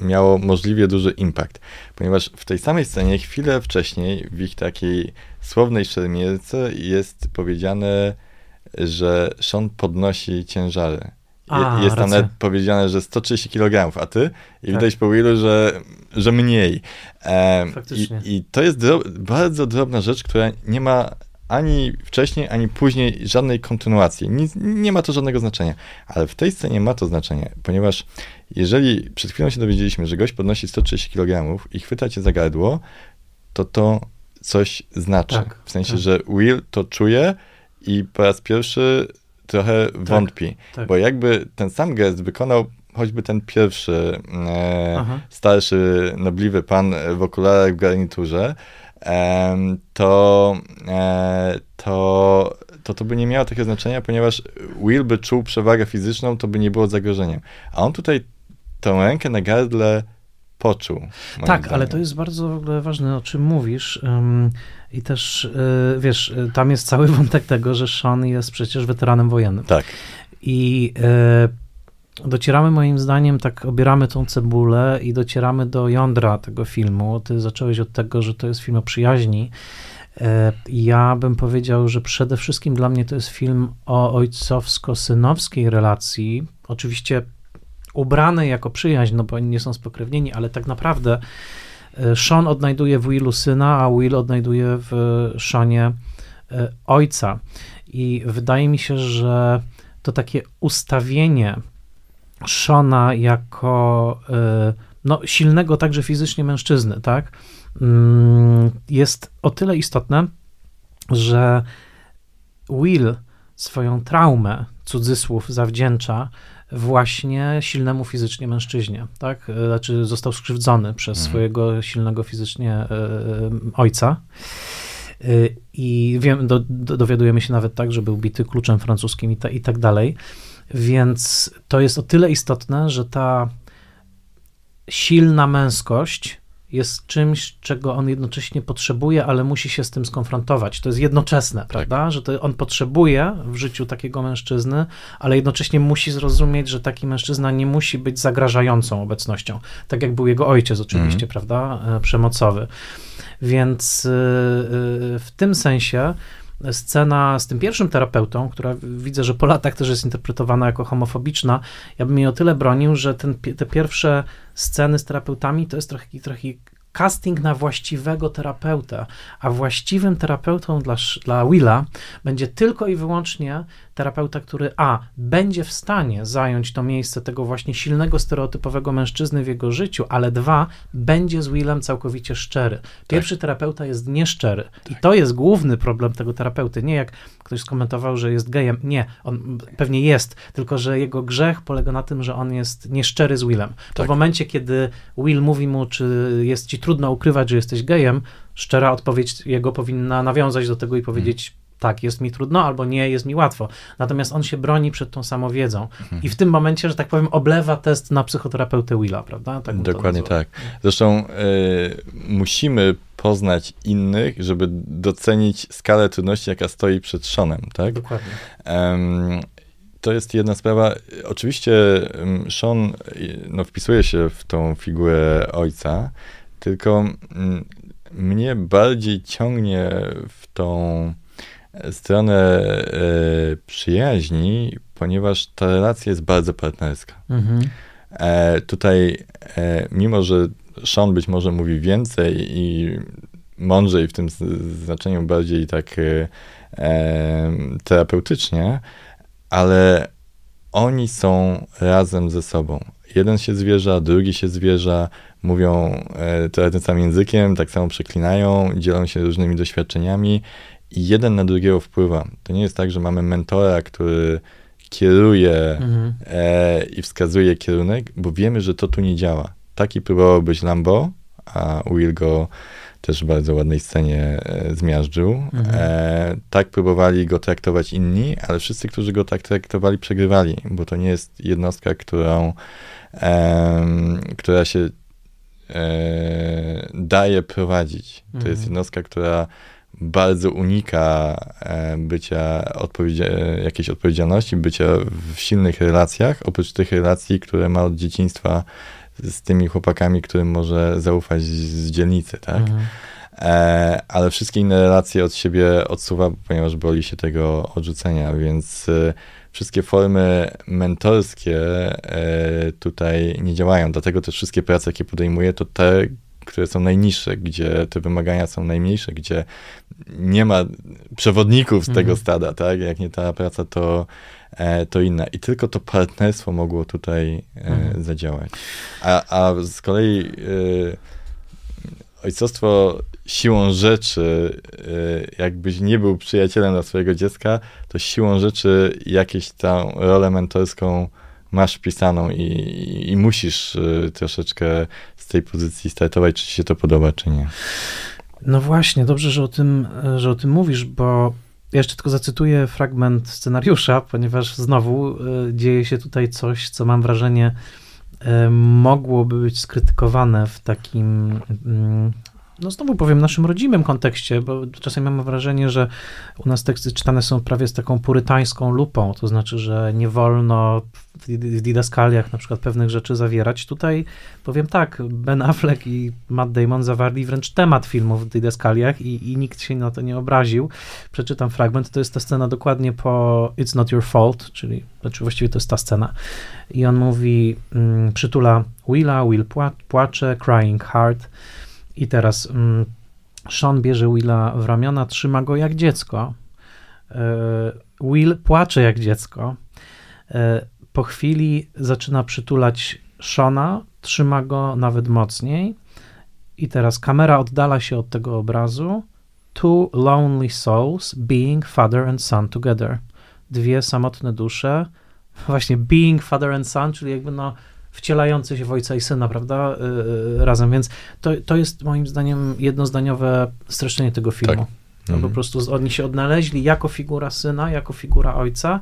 S2: miało możliwie duży impact. Ponieważ w tej samej scenie, chwilę wcześniej, w ich takiej słownej szermierce jest powiedziane, że Sean podnosi ciężary. A, jest tam nawet powiedziane, że 130 kg, a ty? I tak. widać po Willu, że, że mniej.
S1: E.
S2: I, I, to jest dro bardzo drobna rzecz, która nie ma ani wcześniej, ani później żadnej kontynuacji. Nic, nie ma to żadnego znaczenia. Ale w tej scenie ma to znaczenie, ponieważ jeżeli przed chwilą się dowiedzieliśmy, że gość podnosi 130 kg i chwyta cię za gardło, to to coś znaczy. Tak, w sensie, tak. że Will to czuje i po raz pierwszy trochę tak, wątpi, tak. bo jakby ten sam gest wykonał choćby ten pierwszy e, starszy, nobliwy pan w okularach w garniturze, e, to, e, to, to to by nie miało takiego znaczenia, ponieważ Will by czuł przewagę fizyczną, to by nie było zagrożeniem. A on tutaj tą rękę na gardle poczuł.
S1: Tak, zdaniem. ale to jest bardzo w ogóle ważne, o czym mówisz. Um, I też, y, wiesz, y, tam jest cały wątek tego, że Sean jest przecież weteranem wojennym.
S2: Tak.
S1: I y, docieramy moim zdaniem, tak obieramy tą cebulę i docieramy do jądra tego filmu. Ty zacząłeś od tego, że to jest film o przyjaźni. Ja bym powiedział, że przede wszystkim dla mnie to jest film o ojcowsko-synowskiej relacji. Oczywiście ubrane jako przyjaźń, no bo oni nie są spokrewnieni, ale tak naprawdę Sean odnajduje w Willu syna, a Will odnajduje w Seanie e, ojca. I wydaje mi się, że to takie ustawienie Shona jako e, no, silnego także fizycznie mężczyzny, tak, mm, jest o tyle istotne, że Will swoją traumę, cudzysłów, zawdzięcza właśnie silnemu fizycznie mężczyźnie, tak? Znaczy został skrzywdzony przez mhm. swojego silnego fizycznie e, e, ojca. E, I wiem, do, do, dowiadujemy się nawet tak, że był bity kluczem francuskim i, ta, i tak dalej. Więc to jest o tyle istotne, że ta silna męskość jest czymś, czego on jednocześnie potrzebuje, ale musi się z tym skonfrontować. To jest jednoczesne, tak. prawda? Że to on potrzebuje w życiu takiego mężczyzny, ale jednocześnie musi zrozumieć, że taki mężczyzna nie musi być zagrażającą obecnością. Tak jak był jego ojciec oczywiście, mm. prawda? E, przemocowy. Więc e, e, w tym sensie scena z tym pierwszym terapeutą, która widzę, że po latach też jest interpretowana jako homofobiczna, ja bym jej o tyle bronił, że ten, te pierwsze sceny z terapeutami to jest trochę, trochę casting na właściwego terapeuta, a właściwym terapeutą dla, dla Willa będzie tylko i wyłącznie terapeuta, który a, będzie w stanie zająć to miejsce tego właśnie silnego, stereotypowego mężczyzny w jego życiu, ale dwa, będzie z Willem całkowicie szczery. Pierwszy tak. terapeuta jest nieszczery tak. i to jest główny problem tego terapeuty. Nie jak ktoś skomentował, że jest gejem. Nie, on pewnie jest, tylko że jego grzech polega na tym, że on jest nieszczery z Willem. To tak. w momencie, kiedy Will mówi mu, czy jest ci trudno ukrywać, że jesteś gejem, szczera odpowiedź jego powinna nawiązać do tego i powiedzieć, tak, jest mi trudno, albo nie, jest mi łatwo. Natomiast on się broni przed tą samowiedzą. Mhm. I w tym momencie, że tak powiem, oblewa test na psychoterapeutę Willa, prawda?
S2: Tak Dokładnie tak. Zresztą y, musimy poznać innych, żeby docenić skalę trudności, jaka stoi przed Seanem, tak?
S1: Dokładnie.
S2: Um, to jest jedna sprawa. Oczywiście Sean no, wpisuje się w tą figurę ojca, tylko mnie bardziej ciągnie w tą stronę e, przyjaźni, ponieważ ta relacja jest bardzo partnerska. Mhm. E, tutaj, e, mimo że Sean być może mówi więcej i mądrzej w tym znaczeniu bardziej tak e, terapeutycznie, ale oni są razem ze sobą. Jeden się zwierza, drugi się zwierza, mówią e, trochę tym samym językiem, tak samo przeklinają, dzielą się różnymi doświadczeniami jeden na drugiego wpływa. To nie jest tak, że mamy mentora, który kieruje mhm. e, i wskazuje kierunek, bo wiemy, że to tu nie działa. Taki próbował być Lambo, a Will go też w bardzo ładnej scenie e, zmiażdżył. Mhm. E, tak próbowali go traktować inni, ale wszyscy, którzy go tak traktowali, przegrywali, bo to nie jest jednostka, którą, e, która się e, daje prowadzić. To mhm. jest jednostka, która bardzo unika e, bycia odpowiedzia jakiejś odpowiedzialności, bycia w silnych relacjach, oprócz tych relacji, które ma od dzieciństwa z tymi chłopakami, którym może zaufać z dzielnicy, tak? Mhm. E, ale wszystkie inne relacje od siebie odsuwa, ponieważ boli się tego odrzucenia, więc e, wszystkie formy mentorskie e, tutaj nie działają. Dlatego też wszystkie prace, jakie podejmuję, to te, które są najniższe, gdzie te wymagania są najmniejsze, gdzie nie ma przewodników z mhm. tego stada, tak? Jak nie ta praca, to, e, to inna. I tylko to partnerstwo mogło tutaj e, mhm. zadziałać. A, a z kolei e, ojcostwo siłą rzeczy, jakbyś nie był przyjacielem dla swojego dziecka, to siłą rzeczy jakieś tam rolę mentorską masz wpisaną i, i, musisz troszeczkę z tej pozycji startować, czy ci się to podoba, czy nie.
S1: No właśnie, dobrze, że o tym, że o tym mówisz, bo ja jeszcze tylko zacytuję fragment scenariusza, ponieważ znowu y, dzieje się tutaj coś, co mam wrażenie y, mogłoby być skrytykowane w takim mm, no znowu powiem, naszym rodzimym kontekście, bo czasem mam wrażenie, że u nas teksty czytane są prawie z taką purytańską lupą, to znaczy, że nie wolno w didaskaliach na przykład pewnych rzeczy zawierać. Tutaj powiem tak, Ben Affleck i Matt Damon zawarli wręcz temat filmu w didaskaliach i, i nikt się na to nie obraził. Przeczytam fragment, to jest ta scena dokładnie po It's Not Your Fault, czyli znaczy właściwie to jest ta scena. I on mówi, mm, przytula Willa, Will płacze, crying hard, i teraz mm, Sean bierze Willa w ramiona, trzyma go jak dziecko. E, Will płacze jak dziecko. E, po chwili zaczyna przytulać Shona, trzyma go nawet mocniej. I teraz kamera oddala się od tego obrazu. Two lonely souls being father and son together. Dwie samotne dusze. Właśnie being father and son, czyli jakby no wcielający się w ojca i syna, prawda, yy, razem, więc to, to jest moim zdaniem jednozdaniowe streszczenie tego filmu. Tak. No, mhm. Po prostu oni się odnaleźli jako figura syna, jako figura ojca.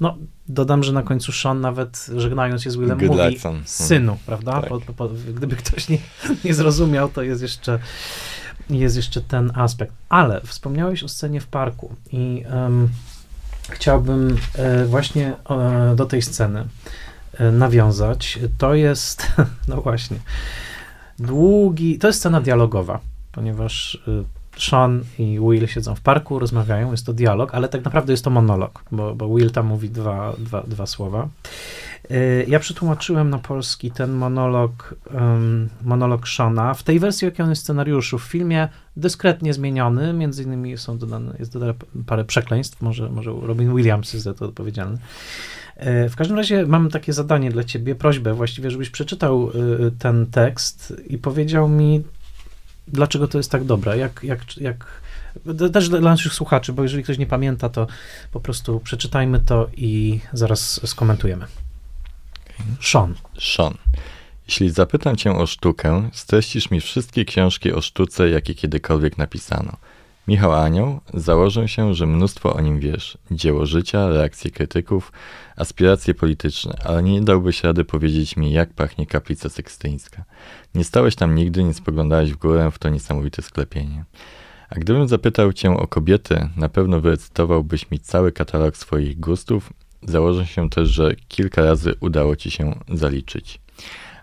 S1: No, dodam, że na końcu Sean nawet żegnając się z Willem Good mówi mhm. synu, prawda? Tak. Po, po, gdyby ktoś nie, nie zrozumiał, to jest jeszcze, jest jeszcze ten aspekt. Ale wspomniałeś o scenie w parku i um, chciałbym e, właśnie e, do tej sceny nawiązać, to jest, no właśnie, długi, to jest scena dialogowa, ponieważ e, Sean i Will siedzą w parku, rozmawiają, jest to dialog, ale tak naprawdę jest to monolog, bo, bo Will tam mówi dwa, dwa, dwa słowa. E, ja przetłumaczyłem na polski ten monolog, um, monolog Shona w tej wersji, jakiej on jest scenariuszu. W filmie dyskretnie zmieniony, między innymi są dodane, jest dodane parę przekleństw, może, może Robin Williams jest za to odpowiedzialny. E, w każdym razie mam takie zadanie dla ciebie, prośbę właściwie, żebyś przeczytał e, ten tekst i powiedział mi, dlaczego to jest tak dobre, jak, jak, jak też dla naszych słuchaczy, bo jeżeli ktoś nie pamięta, to po prostu przeczytajmy to i zaraz skomentujemy. Sean.
S2: Sean. Jeśli zapytam cię o sztukę, streścisz mi wszystkie książki o sztuce, jakie kiedykolwiek napisano. Michał Anioł, założę się, że mnóstwo o nim wiesz. Dzieło życia, reakcje krytyków, aspiracje polityczne, ale nie dałbyś rady powiedzieć mi, jak pachnie kaplica sekstyńska. Nie stałeś tam nigdy, nie spoglądałeś w górę w to niesamowite sklepienie. A gdybym zapytał cię o kobiety, na pewno wyrecytowałbyś mi cały katalog swoich gustów. Założę się też, że kilka razy udało ci się zaliczyć.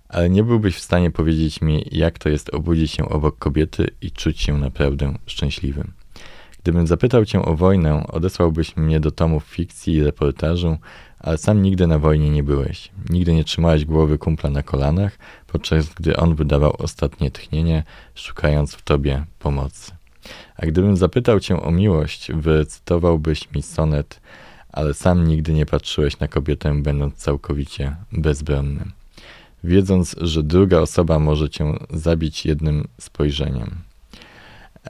S2: Ale nie byłbyś w stanie powiedzieć mi, jak to jest obudzić się obok kobiety i czuć się naprawdę szczęśliwym. Gdybym zapytał cię o wojnę, odesłałbyś mnie do tomów fikcji i reportażu, ale sam nigdy na wojnie nie byłeś. Nigdy nie trzymałeś głowy kumpla na kolanach, podczas gdy on wydawał ostatnie tchnienie, szukając w tobie pomocy. A gdybym zapytał cię o miłość, wycytowałbyś mi sonet, ale sam nigdy nie patrzyłeś na kobietę, będąc całkowicie bezbronnym, wiedząc, że druga osoba może cię zabić jednym spojrzeniem.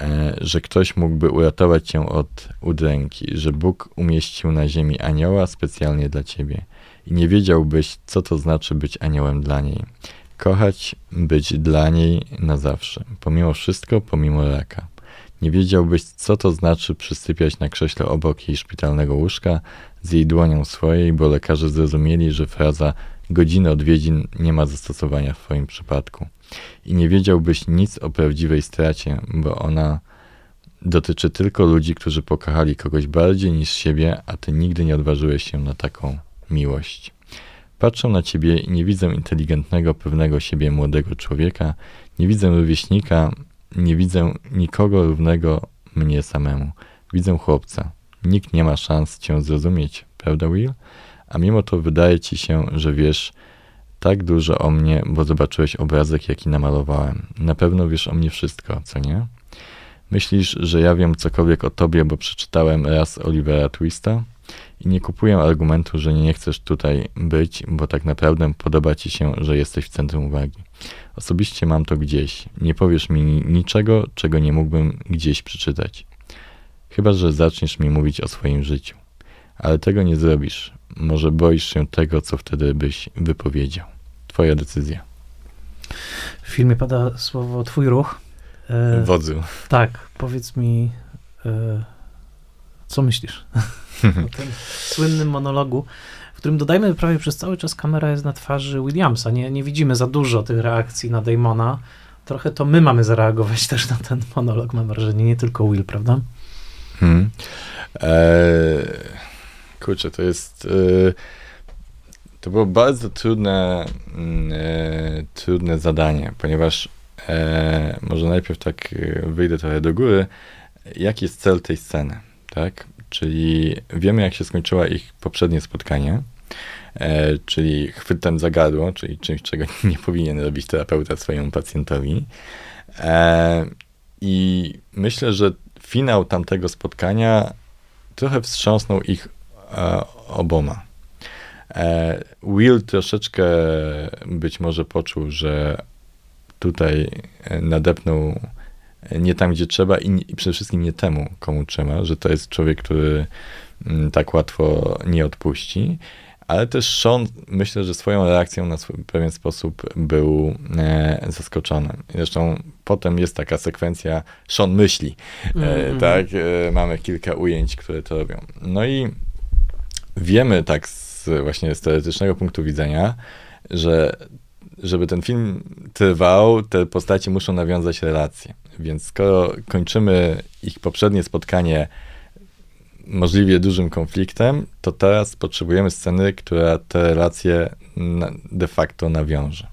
S2: E, że ktoś mógłby uratować cię od udręki, że Bóg umieścił na ziemi anioła specjalnie dla ciebie i nie wiedziałbyś, co to znaczy być aniołem dla niej. Kochać, być dla niej na zawsze, pomimo wszystko, pomimo raka. Nie wiedziałbyś, co to znaczy przysypiać na krześle obok jej szpitalnego łóżka z jej dłonią swojej, bo lekarze zrozumieli, że fraza godziny odwiedzin nie ma zastosowania w twoim przypadku i nie wiedziałbyś nic o prawdziwej stracie, bo ona dotyczy tylko ludzi, którzy pokochali kogoś bardziej niż siebie, a ty nigdy nie odważyłeś się na taką miłość. Patrzę na ciebie i nie widzę inteligentnego, pewnego siebie młodego człowieka, nie widzę rówieśnika, nie widzę nikogo równego mnie samemu. Widzę chłopca. Nikt nie ma szans cię zrozumieć, prawda, Will? A mimo to wydaje ci się, że wiesz, tak dużo o mnie, bo zobaczyłeś obrazek, jaki namalowałem. Na pewno wiesz o mnie wszystko, co nie? Myślisz, że ja wiem cokolwiek o tobie, bo przeczytałem raz Olivera Twista? I nie kupuję argumentu, że nie chcesz tutaj być, bo tak naprawdę podoba ci się, że jesteś w centrum uwagi. Osobiście mam to gdzieś. Nie powiesz mi niczego, czego nie mógłbym gdzieś przeczytać. Chyba, że zaczniesz mi mówić o swoim życiu. Ale tego nie zrobisz. Może boisz się tego, co wtedy byś wypowiedział. Twoja decyzja.
S1: W filmie pada słowo twój ruch.
S2: E, Wodzu.
S1: Tak, powiedz mi, e, co myślisz o tym słynnym monologu, w którym dodajmy prawie przez cały czas kamera jest na twarzy Williamsa. Nie, nie widzimy za dużo tych reakcji na Damona. Trochę to my mamy zareagować też na ten monolog, mam wrażenie, nie tylko Will, prawda? Hmm.
S2: Eee, kurczę, to jest... E, to było bardzo trudne, mm, e, trudne zadanie, ponieważ e, może najpierw tak e, wyjdę trochę do góry. Jaki jest cel tej sceny, tak? Czyli wiemy, jak się skończyła ich poprzednie spotkanie, e, czyli chwytem za gardło, czyli czymś, czego nie powinien robić terapeuta swojemu pacjentowi. E, I myślę, że finał tamtego spotkania trochę wstrząsnął ich e, oboma. E, Will troszeczkę być może poczuł, że tutaj nadepnął nie tam, gdzie trzeba i, i przede wszystkim nie temu, komu trzeba, że to jest człowiek, który mm, tak łatwo nie odpuści. Ale też Sean, myślę, że swoją reakcją na swój, pewien sposób był e, zaskoczony. Zresztą potem jest taka sekwencja, Sean myśli, e, mm. tak? E, mamy kilka ujęć, które to robią. No i wiemy tak z, właśnie z teoretycznego punktu widzenia, że żeby ten film trwał, te postaci muszą nawiązać relacje. Więc skoro kończymy ich poprzednie spotkanie możliwie dużym konfliktem, to teraz potrzebujemy sceny, która te relacje de facto nawiąże.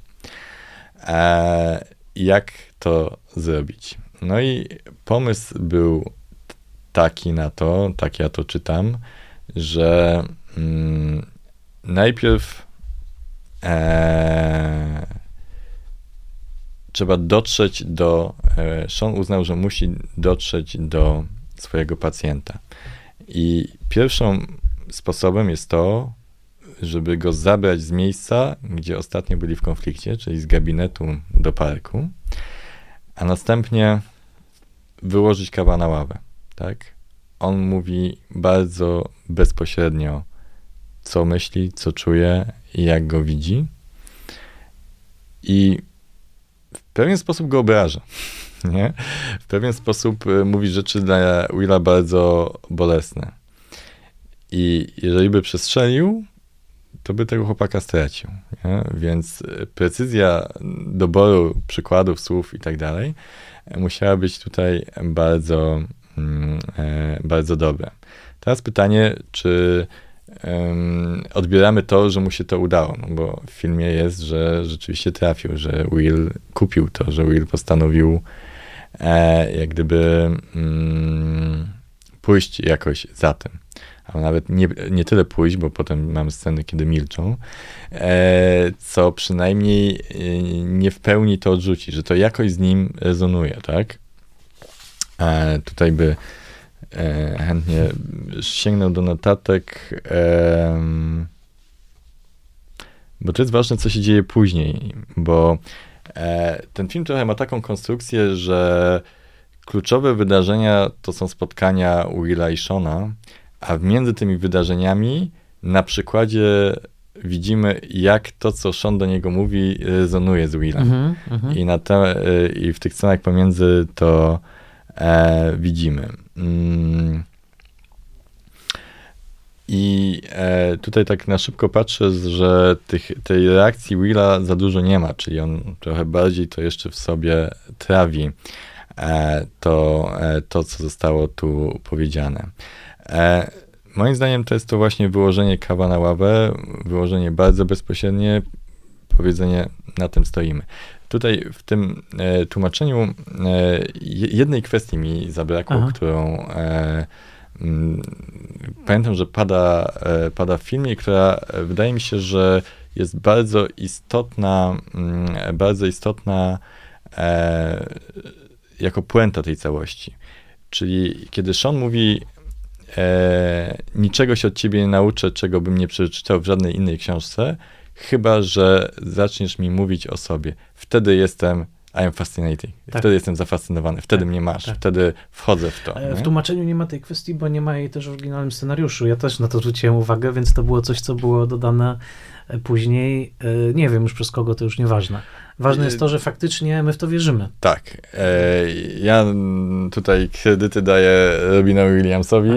S2: Jak to zrobić? No i pomysł był taki na to, tak ja to czytam, że mm, najpierw e, trzeba dotrzeć do. E, Sean uznał, że musi dotrzeć do swojego pacjenta. I pierwszym sposobem jest to, żeby go zabrać z miejsca, gdzie ostatnio byli w konflikcie, czyli z gabinetu do parku, a następnie wyłożyć kawa na ławę. Tak? On mówi bardzo bezpośrednio, co myśli, co czuje i jak go widzi. I w pewien sposób go obraża. Nie? W pewien sposób y, mówi rzeczy dla Willa bardzo bolesne. I jeżeli by przestrzelił, to by tego chłopaka stracił. Nie? Więc y, precyzja doboru przykładów, słów i tak dalej musiała być tutaj bardzo, mm, bardzo dobra. Teraz pytanie, czy odbieramy to, że mu się to udało, no bo w filmie jest, że rzeczywiście trafił, że Will kupił to, że Will postanowił e, jak gdyby mm, pójść jakoś za tym. a nawet nie, nie tyle pójść, bo potem mamy sceny, kiedy milczą, e, co przynajmniej e, nie w pełni to odrzuci, że to jakoś z nim rezonuje, tak? E, tutaj by chętnie sięgnął do notatek, bo to jest ważne, co się dzieje później, bo e, ten film trochę ma taką konstrukcję, że kluczowe wydarzenia to są spotkania Willa i Shona, a między tymi wydarzeniami na przykładzie widzimy, jak to, co Sean do niego mówi, rezonuje z Willem. Mm -hmm, I, na te, I w tych scenach pomiędzy to e, widzimy. Mm. I e, tutaj tak na szybko patrzę, że tych, tej reakcji Willa za dużo nie ma, czyli on trochę bardziej to jeszcze w sobie trawi e, to, e, to, co zostało tu powiedziane. Moim zdaniem to jest to właśnie wyłożenie kawa na ławę, wyłożenie bardzo bezpośrednie, powiedzenie na tym stoimy. Tutaj w tym e, tłumaczeniu e, jednej kwestii mi zabrakło, Aha. którą e, m, pamiętam, że pada, e, pada w filmie, która wydaje mi się, że jest bardzo istotna, m, bardzo istotna e, jako puenta tej całości. Czyli kiedy Sean mówi, e, niczego się od ciebie nie nauczę, czego bym nie przeczytał w żadnej innej książce, chyba że zaczniesz mi mówić o sobie. Wtedy jestem I am fascinating. Tak. Wtedy jestem zafascynowany, wtedy tak, mnie masz, tak. wtedy wchodzę w to.
S1: E, w nie? tłumaczeniu nie ma tej kwestii, bo nie ma jej też w oryginalnym scenariuszu. Ja też na to zwróciłem uwagę, więc to było coś, co było dodane e, później. E, nie wiem już przez kogo, to już nieważne. Ważne jest to, że faktycznie my w to wierzymy.
S2: Tak. Ja tutaj kredyty daję Robinowi Williamsowi.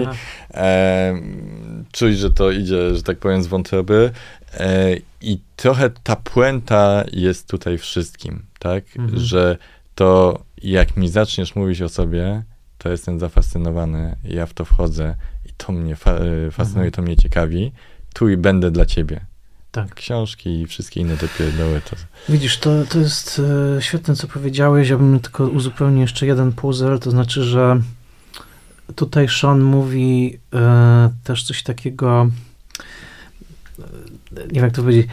S2: Czuć, że to idzie, że tak powiem, z wątroby. E, I trochę ta puenta jest tutaj wszystkim, tak? Mhm. Że to jak mi zaczniesz mówić o sobie, to jestem zafascynowany, ja w to wchodzę i to mnie fa e, fascynuje, mhm. to mnie ciekawi. Tu i będę dla ciebie. Tak. Książki i wszystkie inne te pierdoły. To...
S1: Widzisz, to, to jest e, świetne, co powiedziałeś. Ja bym tylko uzupełnił jeszcze jeden puzzle, to znaczy, że tutaj Sean mówi e, też coś takiego nie wiem jak to powiedzieć,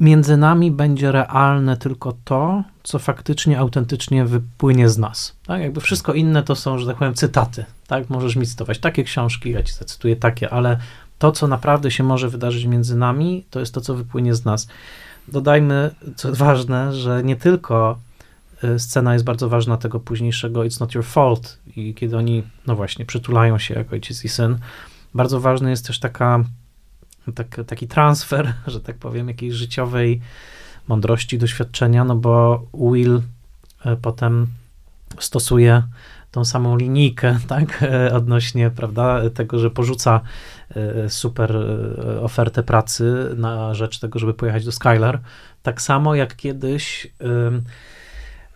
S1: między nami będzie realne tylko to, co faktycznie, autentycznie wypłynie z nas. Tak? Jakby wszystko inne to są, że tak powiem, cytaty. Tak? Możesz mi cytować takie książki, ja ci zacytuję takie, ale to, co naprawdę się może wydarzyć między nami, to jest to, co wypłynie z nas. Dodajmy, co ważne, że nie tylko y, scena jest bardzo ważna tego późniejszego It's Not Your Fault i kiedy oni, no właśnie, przytulają się jako ojciec i syn, bardzo ważna jest też taka tak, taki transfer, że tak powiem, jakiejś życiowej mądrości, doświadczenia, no bo Will e, potem stosuje tą samą linijkę, tak, e, odnośnie, prawda, tego, że porzuca e, super ofertę pracy na rzecz tego, żeby pojechać do Skylar. Tak samo jak kiedyś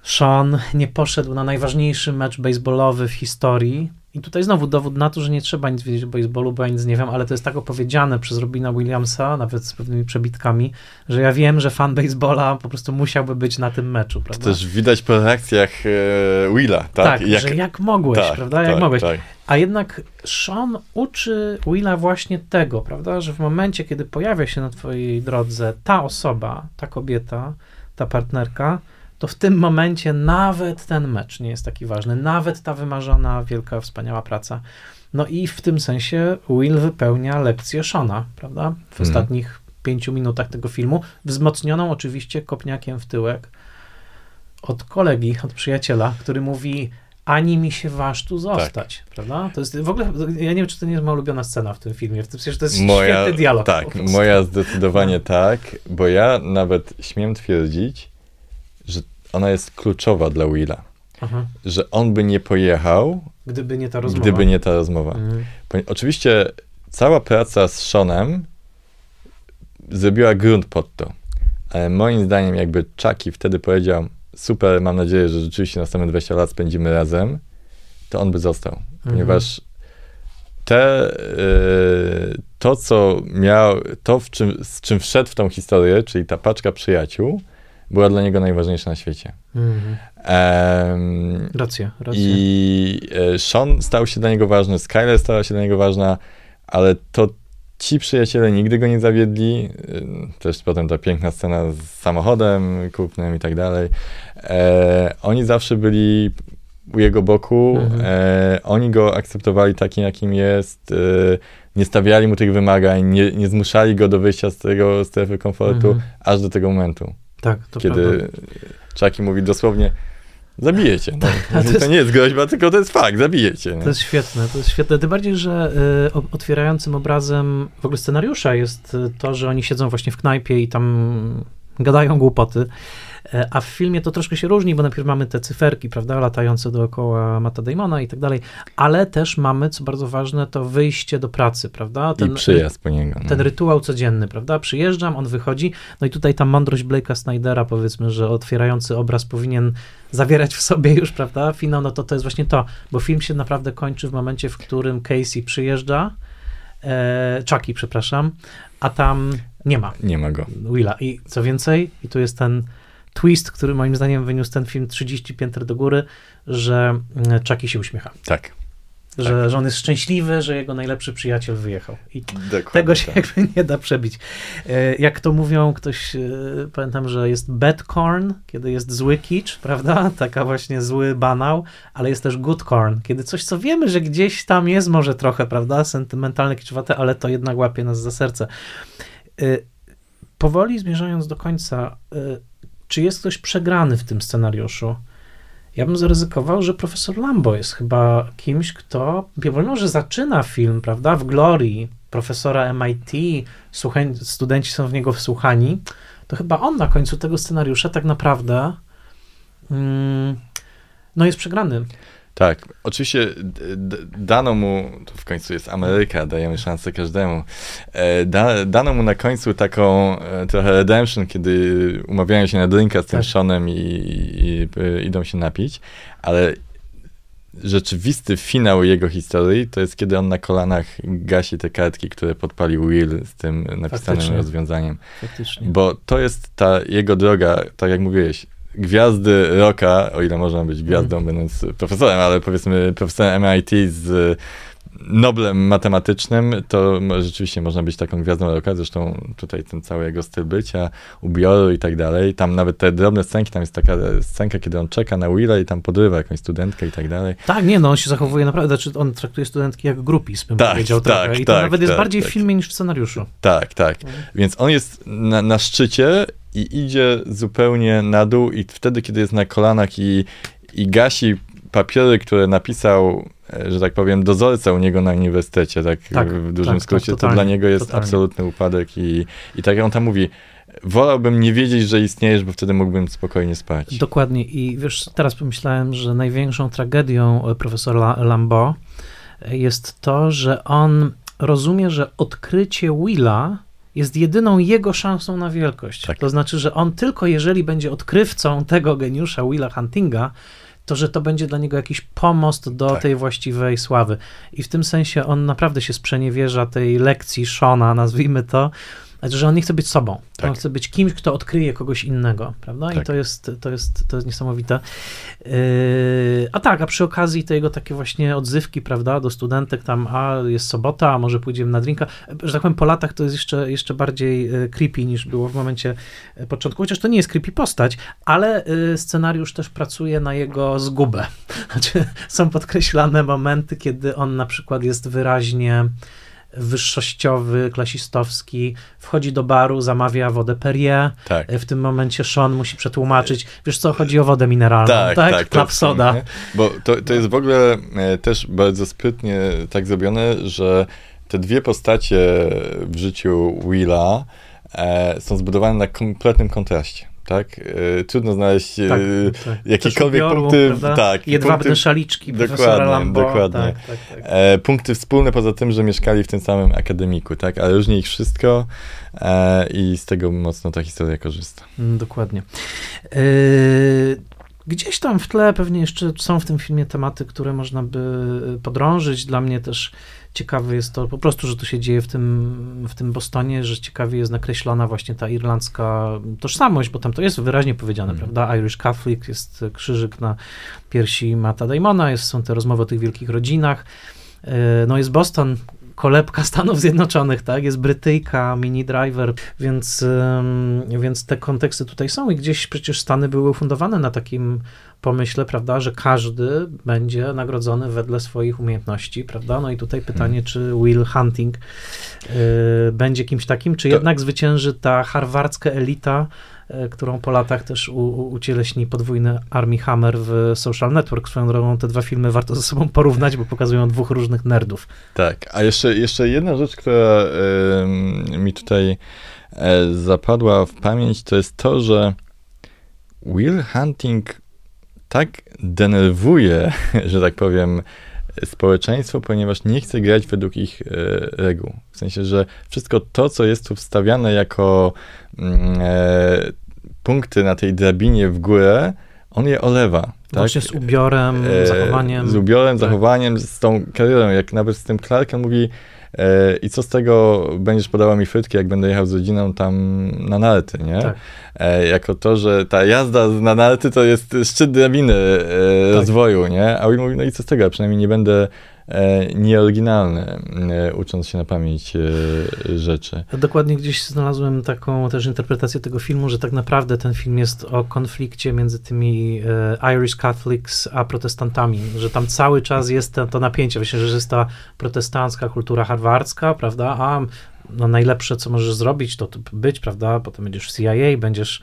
S1: Sean nie poszedł na najważniejszy mecz baseballowy w historii, i tutaj znowu dowód na to, że nie trzeba nic wiedzieć o baseballu, bo ja nic nie wiem, ale to jest tak opowiedziane przez Robina Williamsa, nawet z pewnymi przebitkami, że ja wiem, że fan baseballa po prostu musiałby być na tym meczu, prawda?
S2: To też widać po reakcjach e, Willa, tak?
S1: Tak, jak... że jak mogłeś, tak, prawda? Jak tak, mogłeś. Tak. A jednak Sean uczy Willa właśnie tego, prawda? Że w momencie, kiedy pojawia się na twojej drodze ta osoba, ta kobieta, ta partnerka, to w tym momencie nawet ten mecz nie jest taki ważny, nawet ta wymarzona, wielka, wspaniała praca. No i w tym sensie Will wypełnia lekcję Shona, prawda? W hmm. ostatnich pięciu minutach tego filmu, wzmocnioną oczywiście kopniakiem w tyłek od kolegi, od przyjaciela, który mówi ani mi się waż tu zostać, tak. prawda? To jest w ogóle, ja nie wiem, czy to nie jest moja ulubiona scena w tym filmie, w tym sensie, że to jest moja, świetny dialog.
S2: Tak, moja zdecydowanie tak, bo ja nawet śmiem twierdzić, ona jest kluczowa dla Willa. Aha. Że on by nie pojechał,
S1: gdyby nie ta rozmowa.
S2: Gdyby nie ta rozmowa. Mhm. Oczywiście cała praca z Seanem zrobiła grunt pod to. Ale moim zdaniem, jakby Chucky wtedy powiedział, super, mam nadzieję, że rzeczywiście następne 20 lat spędzimy razem, to on by został. Mhm. Ponieważ te, yy, to, co miał, to, w czym, z czym wszedł w tą historię, czyli ta paczka przyjaciół, była dla niego najważniejsza na świecie. Mhm. Um,
S1: racja, racja.
S2: I e, Sean stał się dla niego ważny, Skyler stała się dla niego ważna, ale to ci przyjaciele nigdy go nie zawiedli. E, też potem ta piękna scena z samochodem kupnym i tak dalej. E, oni zawsze byli u jego boku. Mhm. E, oni go akceptowali takim, jakim jest. E, nie stawiali mu tych wymagań, nie, nie zmuszali go do wyjścia z tego strefy komfortu, mhm. aż do tego momentu.
S1: Tak, to
S2: Kiedy. Chucky mówi dosłownie, zabijecie. No, to, jest, to, nie jest groźba, tylko to jest fakt, zabijecie.
S1: To jest świetne, to jest świetne. Tym bardziej, że y, otwierającym obrazem w ogóle scenariusza jest y, to, że oni siedzą właśnie w knajpie i tam gadają głupoty. E, a w filmie to troszkę się różni, bo najpierw mamy te cyferki, prawda, latające dookoła Mata Damona i tak dalej, ale też mamy, co bardzo ważne, to wyjście do pracy, prawda?
S2: Ten, I przyjazd po niego.
S1: No. Ten rytuał codzienny, prawda? Przyjeżdżam, on wychodzi, no i tutaj ta mądrość Blake'a Snydera, powiedzmy, że otwierający obraz powinien zawierać w sobie już, prawda, finał, no to to jest właśnie to, bo film się naprawdę kończy w momencie, w którym Casey przyjeżdża, e, Chucky, przepraszam, a tam nie ma.
S2: Nie ma go.
S1: Willa. I co więcej, i tu jest ten twist, który moim zdaniem wyniósł ten film 30 pięter do góry, że mm, Chucky się uśmiecha.
S2: Tak.
S1: Że, tak. że on jest szczęśliwy, że jego najlepszy przyjaciel wyjechał. I Dokładnie tego się tak. jakby nie da przebić. E, jak to mówią, ktoś, e, pamiętam, że jest bad corn, kiedy jest zły kicz, prawda? Taka właśnie zły banał, ale jest też good corn, kiedy coś, co wiemy, że gdzieś tam jest może trochę, prawda? Sentymentalne, kiczowate, ale to jednak łapie nas za serce. E, powoli zmierzając do końca, czy jest ktoś przegrany w tym scenariuszu? Ja bym zaryzykował, że profesor Lambo jest chyba kimś, kto, mimo że zaczyna film, prawda, w glorii profesora MIT, studenci są w niego wsłuchani, to chyba on na końcu tego scenariusza tak naprawdę mm, no jest przegrany.
S2: Tak, oczywiście dano mu, to w końcu jest Ameryka, dajemy szansę każdemu, e, da, dano mu na końcu taką e, trochę redemption, kiedy umawiają się na drinka z tym tak. Seanem i, i, i, idą się napić, ale rzeczywisty finał jego historii to jest, kiedy on na kolanach gasi te kartki, które podpalił Will z tym napisanym Faktycznie. rozwiązaniem. Faktycznie. Bo to jest ta jego droga, tak jak mówiłeś, gwiazdy rocka, o ile można być gwiazdą, mm. będąc profesorem, ale powiedzmy profesorem MIT z Noblem matematycznym, to rzeczywiście można być taką gwiazdą rocka, zresztą tutaj ten cały jego styl bycia, ubioru i tak dalej, tam nawet te drobne scenki, tam jest taka scenka, kiedy on czeka na Willa i tam podrywa jakąś studentkę i tak dalej.
S1: Tak, nie, no on się zachowuje naprawdę, znaczy on traktuje studentki jak grupis, bym tak, powiedział tak, trochę. I to tak, nawet jest tak, bardziej tak. w filmie niż w scenariuszu.
S2: Tak, tak. Mhm. Więc on jest na, na szczycie i idzie zupełnie na dół i wtedy, kiedy jest na kolanach i, i gasi papiery, które napisał, e, że tak powiem, dozorca u niego na uniwersytecie, tak, tak w dużym tak, skrócie, tak, to dla niego jest totalnie. absolutny upadek i, i tak on tam mówi, wolałbym nie wiedzieć, że istniejesz, bo wtedy mógłbym spokojnie spać.
S1: Dokładnie i wiesz, teraz pomyślałem, że największą tragedią e, profesora Lambo e, jest to, że on rozumie, że odkrycie Willa jest jedyną jego szansą na wielkość. Tak. To znaczy, że on tylko jeżeli będzie odkrywcą tego geniusza Willa Huntinga, to że to będzie dla niego jakiś pomost do tak. tej właściwej sławy. I w tym sensie on naprawdę się sprzeniewierza tej lekcji Shona, nazwijmy to, znaczy, że on nie chce być sobą. Tak. On chce być kimś, kto odkryje kogoś innego, prawda? Tak. I to jest, to, jest, to jest niesamowite. Yy, a tak, a przy okazji tego takie właśnie odzywki, prawda, do studentek tam, a jest sobota, a może pójdziemy na drinka. Że tak powiem, po latach to jest jeszcze, jeszcze bardziej e, creepy niż było w momencie e, początku, chociaż to nie jest creepy postać, ale e, scenariusz też pracuje na jego zgubę. Znaczy, są podkreślane momenty, kiedy on na przykład jest wyraźnie wyższościowy, klasistowski, wchodzi do baru, zamawia wodę Perrier. Tak. W tym momencie Sean musi przetłumaczyć, wiesz co, chodzi o wodę mineralną, tak? tak, tak Klap soda.
S2: Bo to, to jest w ogóle e, też bardzo sprytnie tak zrobione, że te dwie postacie w życiu Willa e, są zbudowane na kompletnym kontraście tak? E, trudno znaleźć tak, tak. jakiekolwiek ubioru, punkty. Prawda? Tak,
S1: Jedwabne punkty, szaliczki,
S2: dokładnie, Lambo. Dokładnie. Tak, tak, tak. E, punkty wspólne poza tym, że mieszkali w tym samym akademiku, tak? Ale różni ich wszystko e, i z tego mocno ta historia korzysta.
S1: Mm, dokładnie. Gdzieś tam w tle pewnie jeszcze są w tym filmie tematy, które można by podrążyć. Dla mnie też ciekawe jest to po prostu, że to się dzieje w tym, w tym Bostonie, że ciekawie jest nakreślona właśnie ta irlandzka tożsamość, bo tam to jest wyraźnie powiedziane, mm. prawda? Irish Catholic, jest krzyżyk na piersi Mata Damona, jest, są te rozmowy o tych wielkich rodzinach. E, no jest Boston, kolebka Stanów Zjednoczonych, tak? Jest Brytyjka, Mini Driver, więc, więc te konteksty tutaj są i gdzieś przecież Stany były ufundowane na takim pomyśle, prawda, że każdy będzie nagrodzony wedle swoich umiejętności, prawda? No i tutaj pytanie, hmm. czy Will Hunting y, będzie kimś takim, czy to... jednak zwycięży ta harwardzka elita, którą po latach też u, ucieleśni podwójny Army Hammer w Social Network. Swoją drogą te dwa filmy warto ze sobą porównać, bo pokazują dwóch różnych nerdów.
S2: Tak, a jeszcze, jeszcze jedna rzecz, która y, mi tutaj e, zapadła w pamięć, to jest to, że Will Hunting tak denerwuje, że tak powiem, społeczeństwo, ponieważ nie chce grać według ich e, reguł. W sensie, że wszystko to, co jest tu wstawiane jako e, punkty na tej drabinie w górę, on je olewa. Tak?
S1: Właśnie z ubiorem, e, zachowaniem.
S2: Z ubiorem, tak. zachowaniem, z tą karierą. Jak nawet z tym Clarkiem mówi, E, I co z tego będziesz podawał mi frytki, jak będę jechał z rodziną tam na narty, nie? Tak. E, jako to, że ta jazda na narty to jest szczyt drabiny e, tak. rozwoju, nie? A Will mówi, no i co z tego, przynajmniej nie będę E, nieoryginalne, e, ucząc się na pamięć e, rzeczy.
S1: Dokładnie gdzieś znalazłem taką też interpretację tego filmu, że tak naprawdę ten film jest o konflikcie między tymi Irish Catholics a protestantami, że tam cały czas jest to, to napięcie, myślę, że jest ta protestancka kultura harwardzka, prawda, a no najlepsze, co możesz zrobić, to być, prawda, potem będziesz w CIA, będziesz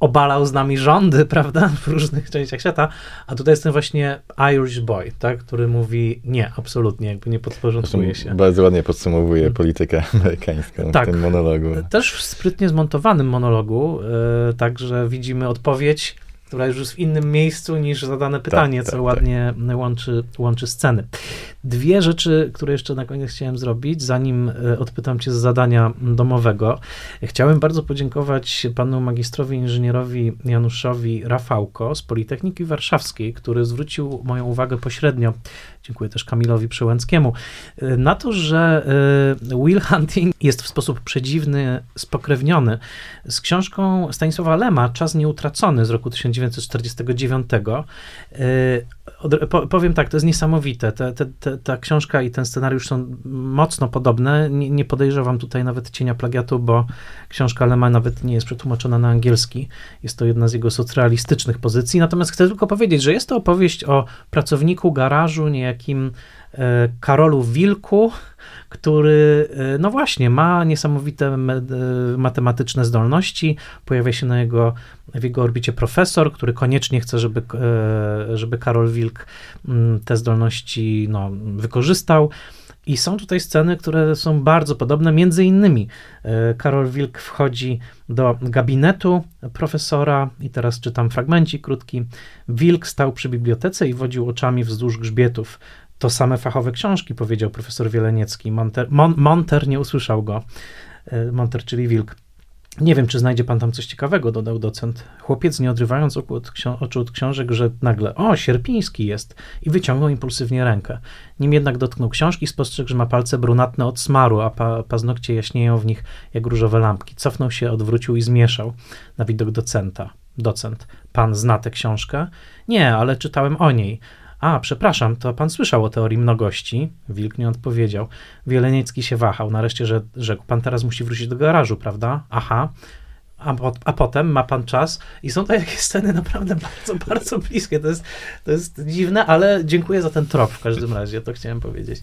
S1: obalał z nami rządy, prawda, w różnych częściach świata, a tutaj jest ten właśnie Irish boy, tak, który mówi nie, absolutnie, jakby nie podporządkuje się.
S2: Bardzo ładnie podsumowuje hmm. politykę amerykańską tak, w tym monologu.
S1: Też w sprytnie zmontowanym monologu, yy, także widzimy odpowiedź która już jest w innym miejscu niż zadane pytanie, tak, co tak, ładnie tak. Łączy, łączy sceny. Dwie rzeczy, które jeszcze na koniec chciałem zrobić, zanim e, odpytam cię z zadania domowego. Chciałem bardzo podziękować panu magistrowi inżynierowi Januszowi Rafałko z Politechniki Warszawskiej, który zwrócił moją uwagę pośrednio, dziękuję też Kamilowi Przełęckiemu, e, na to, że e, Will Hunting jest w sposób przedziwny spokrewniony z książką Stanisława Lema Czas nieutracony z roku 1949 powiem tak, to jest niesamowite. Te, te, te, ta książka i ten scenariusz są mocno podobne. Nie, nie, podejrzewam tutaj nawet cienia plagiatu, bo książka Lema nawet nie jest przetłumaczona na angielski. Jest to jedna z jego socrealistycznych pozycji. Natomiast chcę tylko powiedzieć, że jest to opowieść o pracowniku garażu, niejakim Karolu Wilku, który, e, no właśnie, ma niesamowite e, matematyczne zdolności. Pojawia się na jego, w jego orbicie profesor, który koniecznie chce, żeby, e, żeby Karol Wilk mm, te zdolności no, wykorzystał. I są tutaj sceny, które są bardzo podobne. Między innymi Karol Wilk wchodzi do gabinetu profesora, i teraz czytam fragmencik krótki. Wilk stał przy bibliotece i wodził oczami wzdłuż grzbietów to same fachowe książki, powiedział profesor Wieleniecki. Monter, Mon, Monter nie usłyszał go. E, Monter, czyli wilk. Nie wiem, czy znajdzie pan tam coś ciekawego, dodał docent. Chłopiec, nie odrywając oczu od, oczu od książek, że nagle, o, Sierpiński jest, i wyciągnął impulsywnie rękę. Nim jednak dotknął książki, spostrzegł, że ma palce brunatne od smaru, a pa, paznokcie jaśnieją w nich jak różowe lampki. Cofnął się, odwrócił i zmieszał na widok docenta. Docent, pan zna tę książkę? Nie, ale czytałem o niej. A, przepraszam, to pan słyszał o teorii mnogości? Wilk nie odpowiedział. Wieleniecki się wahał. Nareszcie że, rzekł, pan teraz musi wrócić do garażu, prawda? Aha. A, a, potem ma pan czas i są to jakieś sceny naprawdę bardzo, bardzo bliskie. To jest, to jest dziwne, ale dziękuję za ten trop w każdym razie, to chciałem powiedzieć.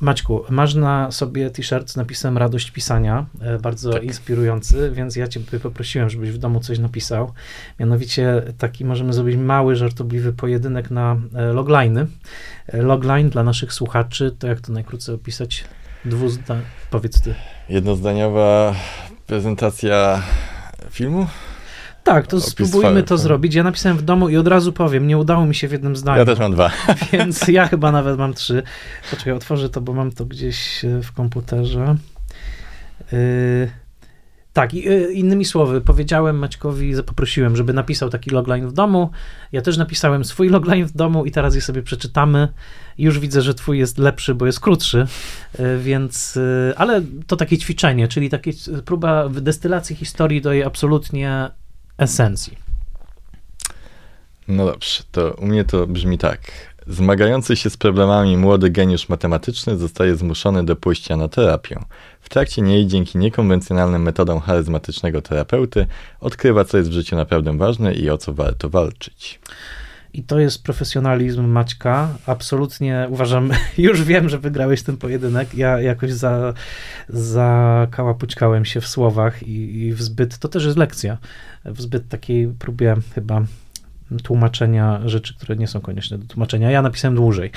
S1: Maćku, masz na sobie t-shirt z napisem Radość pisania, e, bardzo tak. inspirujący, więc ja cię poprosiłem, żebyś w domu coś napisał. Mianowicie taki możemy zrobić mały, żartobliwy pojedynek na e, logliny. E, logline dla naszych słuchaczy, to jak to najkrócej opisać? Dwuzda... Powiedz ty.
S2: Jednozdaniowa prezentacja filmu?
S1: Tak, to spróbujmy to zrobić. Ja napisałem w domu i od razu powiem, nie udało mi się w jednym zdaniu.
S2: Ja też mam dwa.
S1: Więc ja chyba nawet mam trzy. Poczekaj, otworzę to, bo mam to gdzieś e, w komputerze. Yy, Tak, y, innymi słowy, powiedziałem Maćkowi, poprosiłem, żeby napisał taki logline w domu. Ja też napisałem swój logline w domu i teraz je sobie przeczytamy. Już widzę, że twój jest lepszy, bo jest krótszy, więc, ale to takie ćwiczenie, czyli takie próba destylacji historii do jej absolutnie esencji.
S2: No dobrze, to u mnie to brzmi tak. Zmagający się z problemami młody geniusz matematyczny zostaje zmuszony do pójścia na terapię. W trakcie niej, dzięki niekonwencjonalnym metodom charyzmatycznego terapeuty, odkrywa, co jest w życiu naprawdę ważne i o co warto walczyć.
S1: I to jest profesjonalizm Maćka. Absolutnie uważam, już wiem, że wygrałeś ten pojedynek. Ja jakoś za, zakałapućkałem się w słowach i, i w zbyt, to też jest lekcja, w zbyt takiej próbie chyba tłumaczenia rzeczy, które nie są konieczne do tłumaczenia. Ja napisałem dłużej.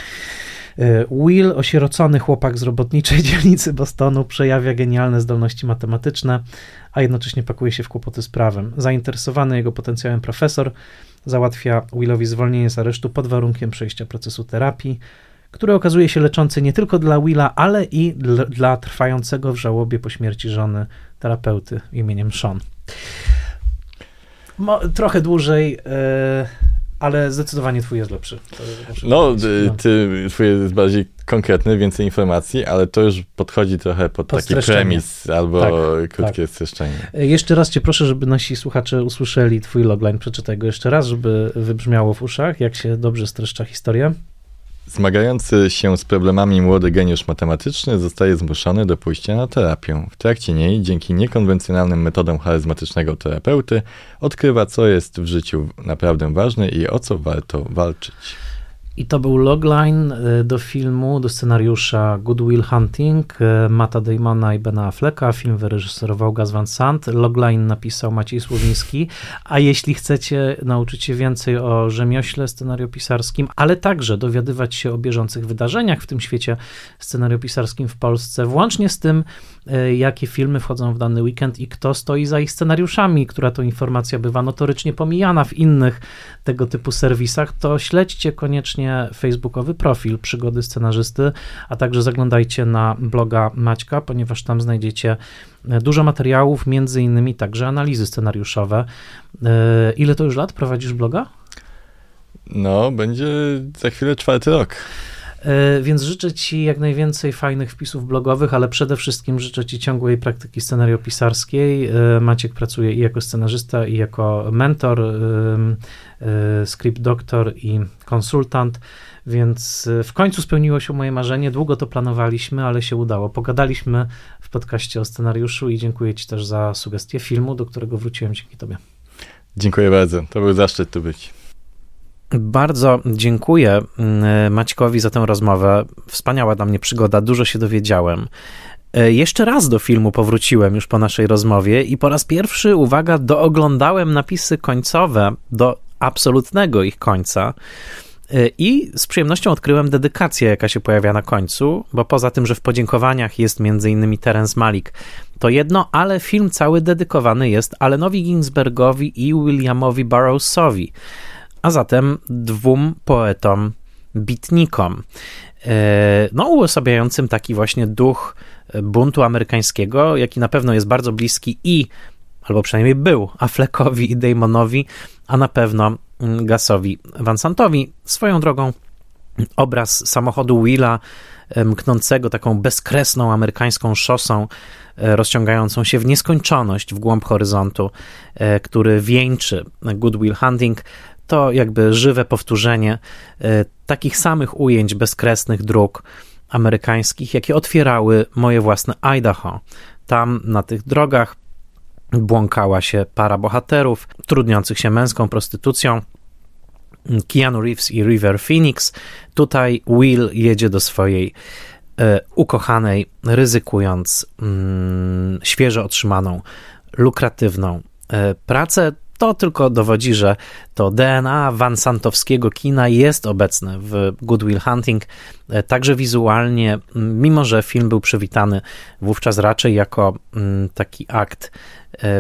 S1: E, Will, osierocony chłopak z robotniczej dzielnicy Bostonu, przejawia genialne zdolności matematyczne, a jednocześnie pakuje się w kłopoty z prawem. Zainteresowany jego potencjałem profesor załatwia Willowi zwolnienie z aresztu pod warunkiem przejścia procesu terapii, który okazuje się leczący nie tylko dla Willa, ale i dla trwającego w żałobie po śmierci żony terapeuty imieniem Sean. Mo, trochę dłużej, e, ale zdecydowanie twój jest lepszy.
S2: No, y, ty, twój jest bardziej konkretny, więcej informacji, ale to już podchodzi trochę pod, pod taki premis albo tak, krótkie tak. streszczenie.
S1: E, jeszcze raz cię proszę, żeby nasi słuchacze usłyszeli twój logline. Przeczytaj go jeszcze raz, żeby wybrzmiało w uszach, jak się dobrze streszcza historia.
S2: Zmagający się z problemami młody geniusz matematyczny zostaje zmuszony do pójścia na terapię. W trakcie niej, dzięki niekonwencjonalnym metodom charyzmatycznego terapeuty, odkrywa, co jest w życiu naprawdę ważne i o co warto walczyć.
S1: I to był logline y, do filmu, do scenariusza Good Will Hunting y, Mata Damona i Bena Afflecka. Film wyreżyserował Gaz Van Sant. Logline napisał Maciej Słowiński. A jeśli chcecie nauczyć się więcej o rzemiośle scenariopisarskim, ale także dowiadywać się o bieżących wydarzeniach w tym świecie scenariopisarskim w Polsce, włącznie z tym, jakie filmy wchodzą w dany weekend i kto stoi za ich scenariuszami, która to informacja bywa notorycznie pomijana w innych tego typu serwisach, to śledźcie koniecznie facebookowy profil Przygody Scenarzysty, a także zaglądajcie na bloga Maćka, ponieważ tam znajdziecie e, dużo materiałów, między innymi także analizy scenariuszowe. E, ile to już lat prowadzisz bloga?
S2: No, będzie za chwilę czwarty rok.
S1: E, więc życzę Ci jak najwięcej fajnych wpisów blogowych, ale przede wszystkim życzę Ci ciągłej praktyki scenariopisarskiej. Maciek pracuje i jako scenarzysta, i jako mentor Y, script doktor i konsultant, więc w końcu spełniło się moje marzenie. Długo to planowaliśmy, ale się udało. Pogadaliśmy w podcaście o scenariuszu i dziękuję Ci też za sugestię filmu, do którego wróciłem dzięki Tobie.
S2: Dziękuję bardzo. To był zaszczyt tu być.
S1: Bardzo dziękuję y, Maćkowi za tę rozmowę. Wspaniała dla mnie przygoda, dużo się dowiedziałem. Jeszcze raz do filmu powróciłem już po naszej rozmowie i po raz pierwszy, uwaga, dooglądałem napisy końcowe do absolutnego ich końca. Y, I z przyjemnością odkryłem dedykację, jaka się pojawia na końcu, bo poza tym, że w podziękowaniach jest m.in. Terence Malik, to jedno, ale film cały dedykowany jest Allenowi Ginsbergowi i Williamowi Burroughsowi, a zatem dwóm poetom, bitnikom, y, no uosabiającym taki właśnie duch buntu amerykańskiego, jaki na pewno jest bardzo bliski i albo przynajmniej był Affleckowi i Damonowi, a na pewno mm, Gasowi Vansantowi. Swoją drogą obraz samochodu Willa mknącego taką bezkresną amerykańską szosą e, rozciągającą się w nieskończoność w głąb horyzontu, e, który wieńczy Good Will Hunting, to jakby żywe powtórzenie e, takich samych ujęć bezkresnych dróg amerykańskich, jakie otwierały moje własne Idaho. Tam na tych drogach błąkała się para bohaterów trudniących się męską prostytucją. Keanu Reeves i River Phoenix. Tutaj Will jedzie do swojej e, ukochanej, ryzykując mm, świeżo otrzymaną, lukratywną e, pracę. To tylko dowodzi, że to DNA Vansantowskiego kina jest obecne w Good Will Hunting, e, także wizualnie, mimo że film był przywitany wówczas raczej jako taki akt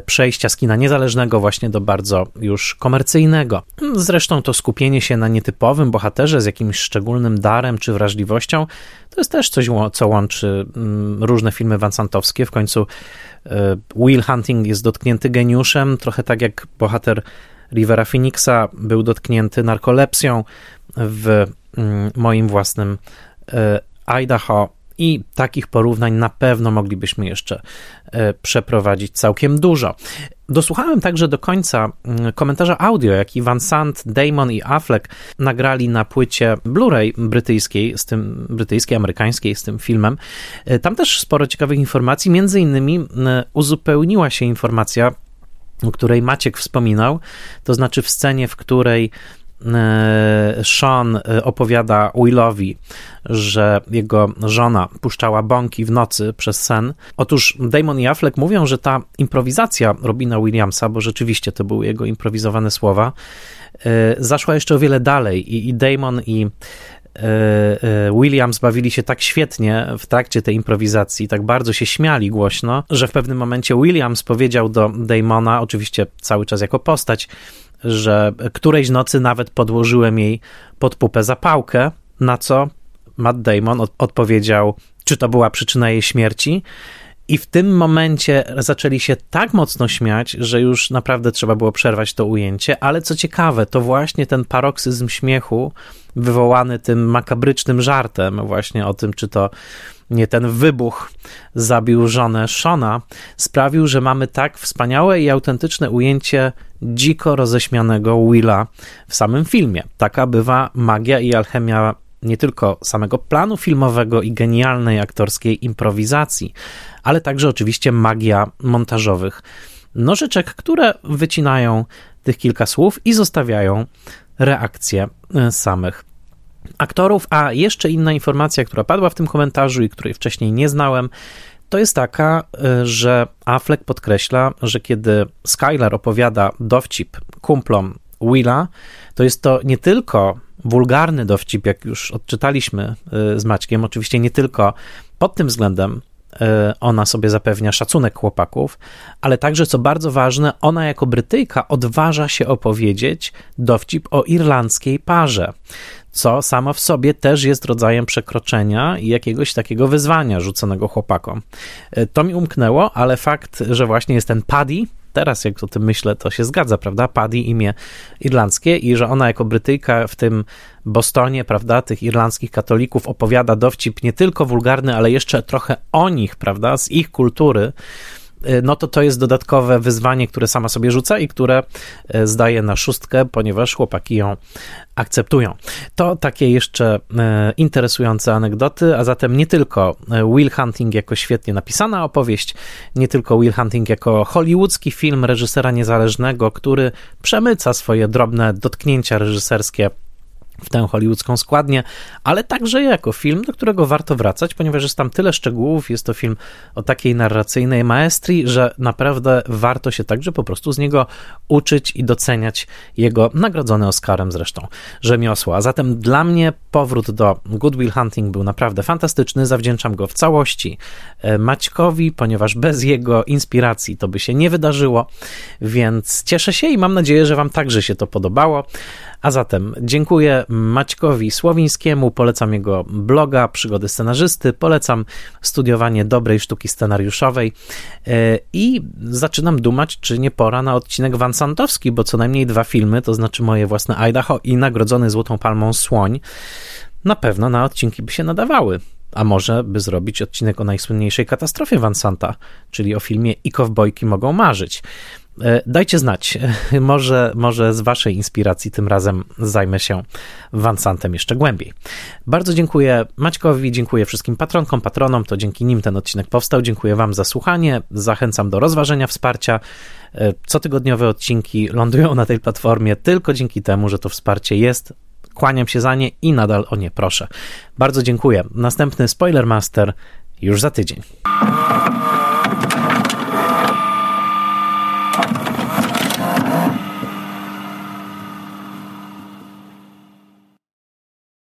S1: przejścia z kina niezależnego właśnie do bardzo już komercyjnego. Zresztą to skupienie się na nietypowym bohaterze z jakimś szczególnym darem czy wrażliwością to jest też coś, co łączy mm, różne filmy wansantowskie. W końcu e, Will Hunting jest dotknięty geniuszem, trochę tak jak bohater Rivera Phoenixa był dotknięty narkolepsją w mm, moim własnym e, Idaho i takich porównań na pewno moglibyśmy jeszcze e, przeprowadzić całkiem dużo. Dosłuchałem także do końca mm, komentarza audio, jaki Van Sant, Damon i Affleck nagrali na płycie Blu-ray brytyjskiej, z tym, brytyjskiej, amerykańskiej z tym filmem. E, tam też sporo ciekawych informacji, między innymi uzupełniła się informacja o której Maciek wspominał, to znaczy w scenie, w której e, Sean e, opowiada Willowi, że jego żona puszczała bąki w nocy przez sen. Otóż Damon i Affleck mówią, że ta improwizacja Robina Williamsa, bo rzeczywiście to były jego improwizowane słowa, e, zaszła jeszcze o wiele dalej i, i Damon i Williams bawili się tak świetnie w trakcie tej improwizacji, tak bardzo się śmiali głośno, że w pewnym momencie Williams powiedział do Damona, oczywiście cały czas jako postać, że którejś nocy nawet podłożyłem jej pod pupę zapałkę, na co Matt Damon od odpowiedział, czy to była przyczyna jej śmierci. I w tym momencie zaczęli się tak mocno śmiać, że już naprawdę trzeba było przerwać to ujęcie, ale co ciekawe, to właśnie ten paroksyzm śmiechu wywołany tym makabrycznym żartem właśnie o tym, czy to nie ten wybuch zabił żonę Shona, sprawił, że mamy tak wspaniałe i autentyczne ujęcie dziko roześmianego Willa w samym filmie. Taka bywa magia i alchemia nie tylko samego planu filmowego i genialnej aktorskiej improwizacji, ale także oczywiście magia montażowych nożyczek, które wycinają tych kilka słów i zostawiają reakcje e, samych aktorów. A jeszcze inna informacja, która padła w tym komentarzu i której wcześniej nie znałem, to jest taka, e, że Affleck podkreśla, że kiedy Skylar opowiada dowcip kumplom Willa, to jest to nie tylko wulgarny dowcip, jak już odczytaliśmy e, z Maćkiem, oczywiście nie tylko pod tym względem e, ona sobie zapewnia szacunek chłopaków, ale także, co bardzo ważne, ona jako Brytyjka odważa się opowiedzieć dowcip o irlandzkiej parze co samo w sobie też jest rodzajem przekroczenia i jakiegoś takiego wyzwania rzuconego chłopakom. E, to mi umknęło, ale fakt, że właśnie jest ten Paddy, teraz jak o tym myślę, to się zgadza, prawda? Paddy imię irlandzkie i że ona jako Brytyjka w tym Bostonie, prawda, tych irlandzkich katolików opowiada dowcip nie tylko wulgarny, ale jeszcze trochę o nich, prawda, z ich kultury, no to to jest dodatkowe wyzwanie, które sama sobie rzuca i które y, zdaje na szóstkę, ponieważ chłopaki ją akceptują. To takie jeszcze y, interesujące anegdoty, a zatem nie tylko Will Hunting jako świetnie napisana opowieść, nie tylko Will Hunting jako hollywoodzki film reżysera niezależnego, który przemyca swoje drobne dotknięcia reżyserskie w tę hollywoodzką składnię, ale także jako film, do którego warto wracać, ponieważ jest tam tyle szczegółów, jest to film o takiej narracyjnej maestrii, że naprawdę warto się także po prostu z niego uczyć i doceniać jego nagrodzone Oscarem zresztą rzemiosło. A zatem dla mnie powrót do Good Will Hunting był naprawdę fantastyczny, zawdzięczam go w całości e, Maćkowi, ponieważ bez jego inspiracji to by się nie wydarzyło, więc cieszę się i mam nadzieję, że wam także się to podobało. A zatem dziękuję Maćkowi Słowińskiemu, polecam jego bloga Przygody Scenarzysty, polecam studiowanie dobrej sztuki scenariuszowej e, i zaczynam dumać, czy nie pora na odcinek Wansantowski, bo co najmniej dwa filmy, to znaczy moje własne Idaho i nagrodzony Złotą Palmą Słoń, na pewno na odcinki by się nadawały. A może by zrobić odcinek o najsłynniejszej katastrofie Vansanta, czyli o filmie I kowbojki mogą marzyć. E, dajcie znać, może, może z Waszej inspiracji tym razem zajmę się Vansantem jeszcze głębiej. Bardzo dziękuję Maćkowi, dziękuję wszystkim patronkom, patronom, to dzięki nim ten odcinek powstał. Dziękuję Wam za słuchanie, zachęcam do rozważenia wsparcia. E, cotygodniowe odcinki lądują na tej platformie tylko dzięki temu, że to wsparcie jest. Kłaniam się za nie i nadal o nie proszę. Bardzo dziękuję. Następny Spoiler Master już za tydzień.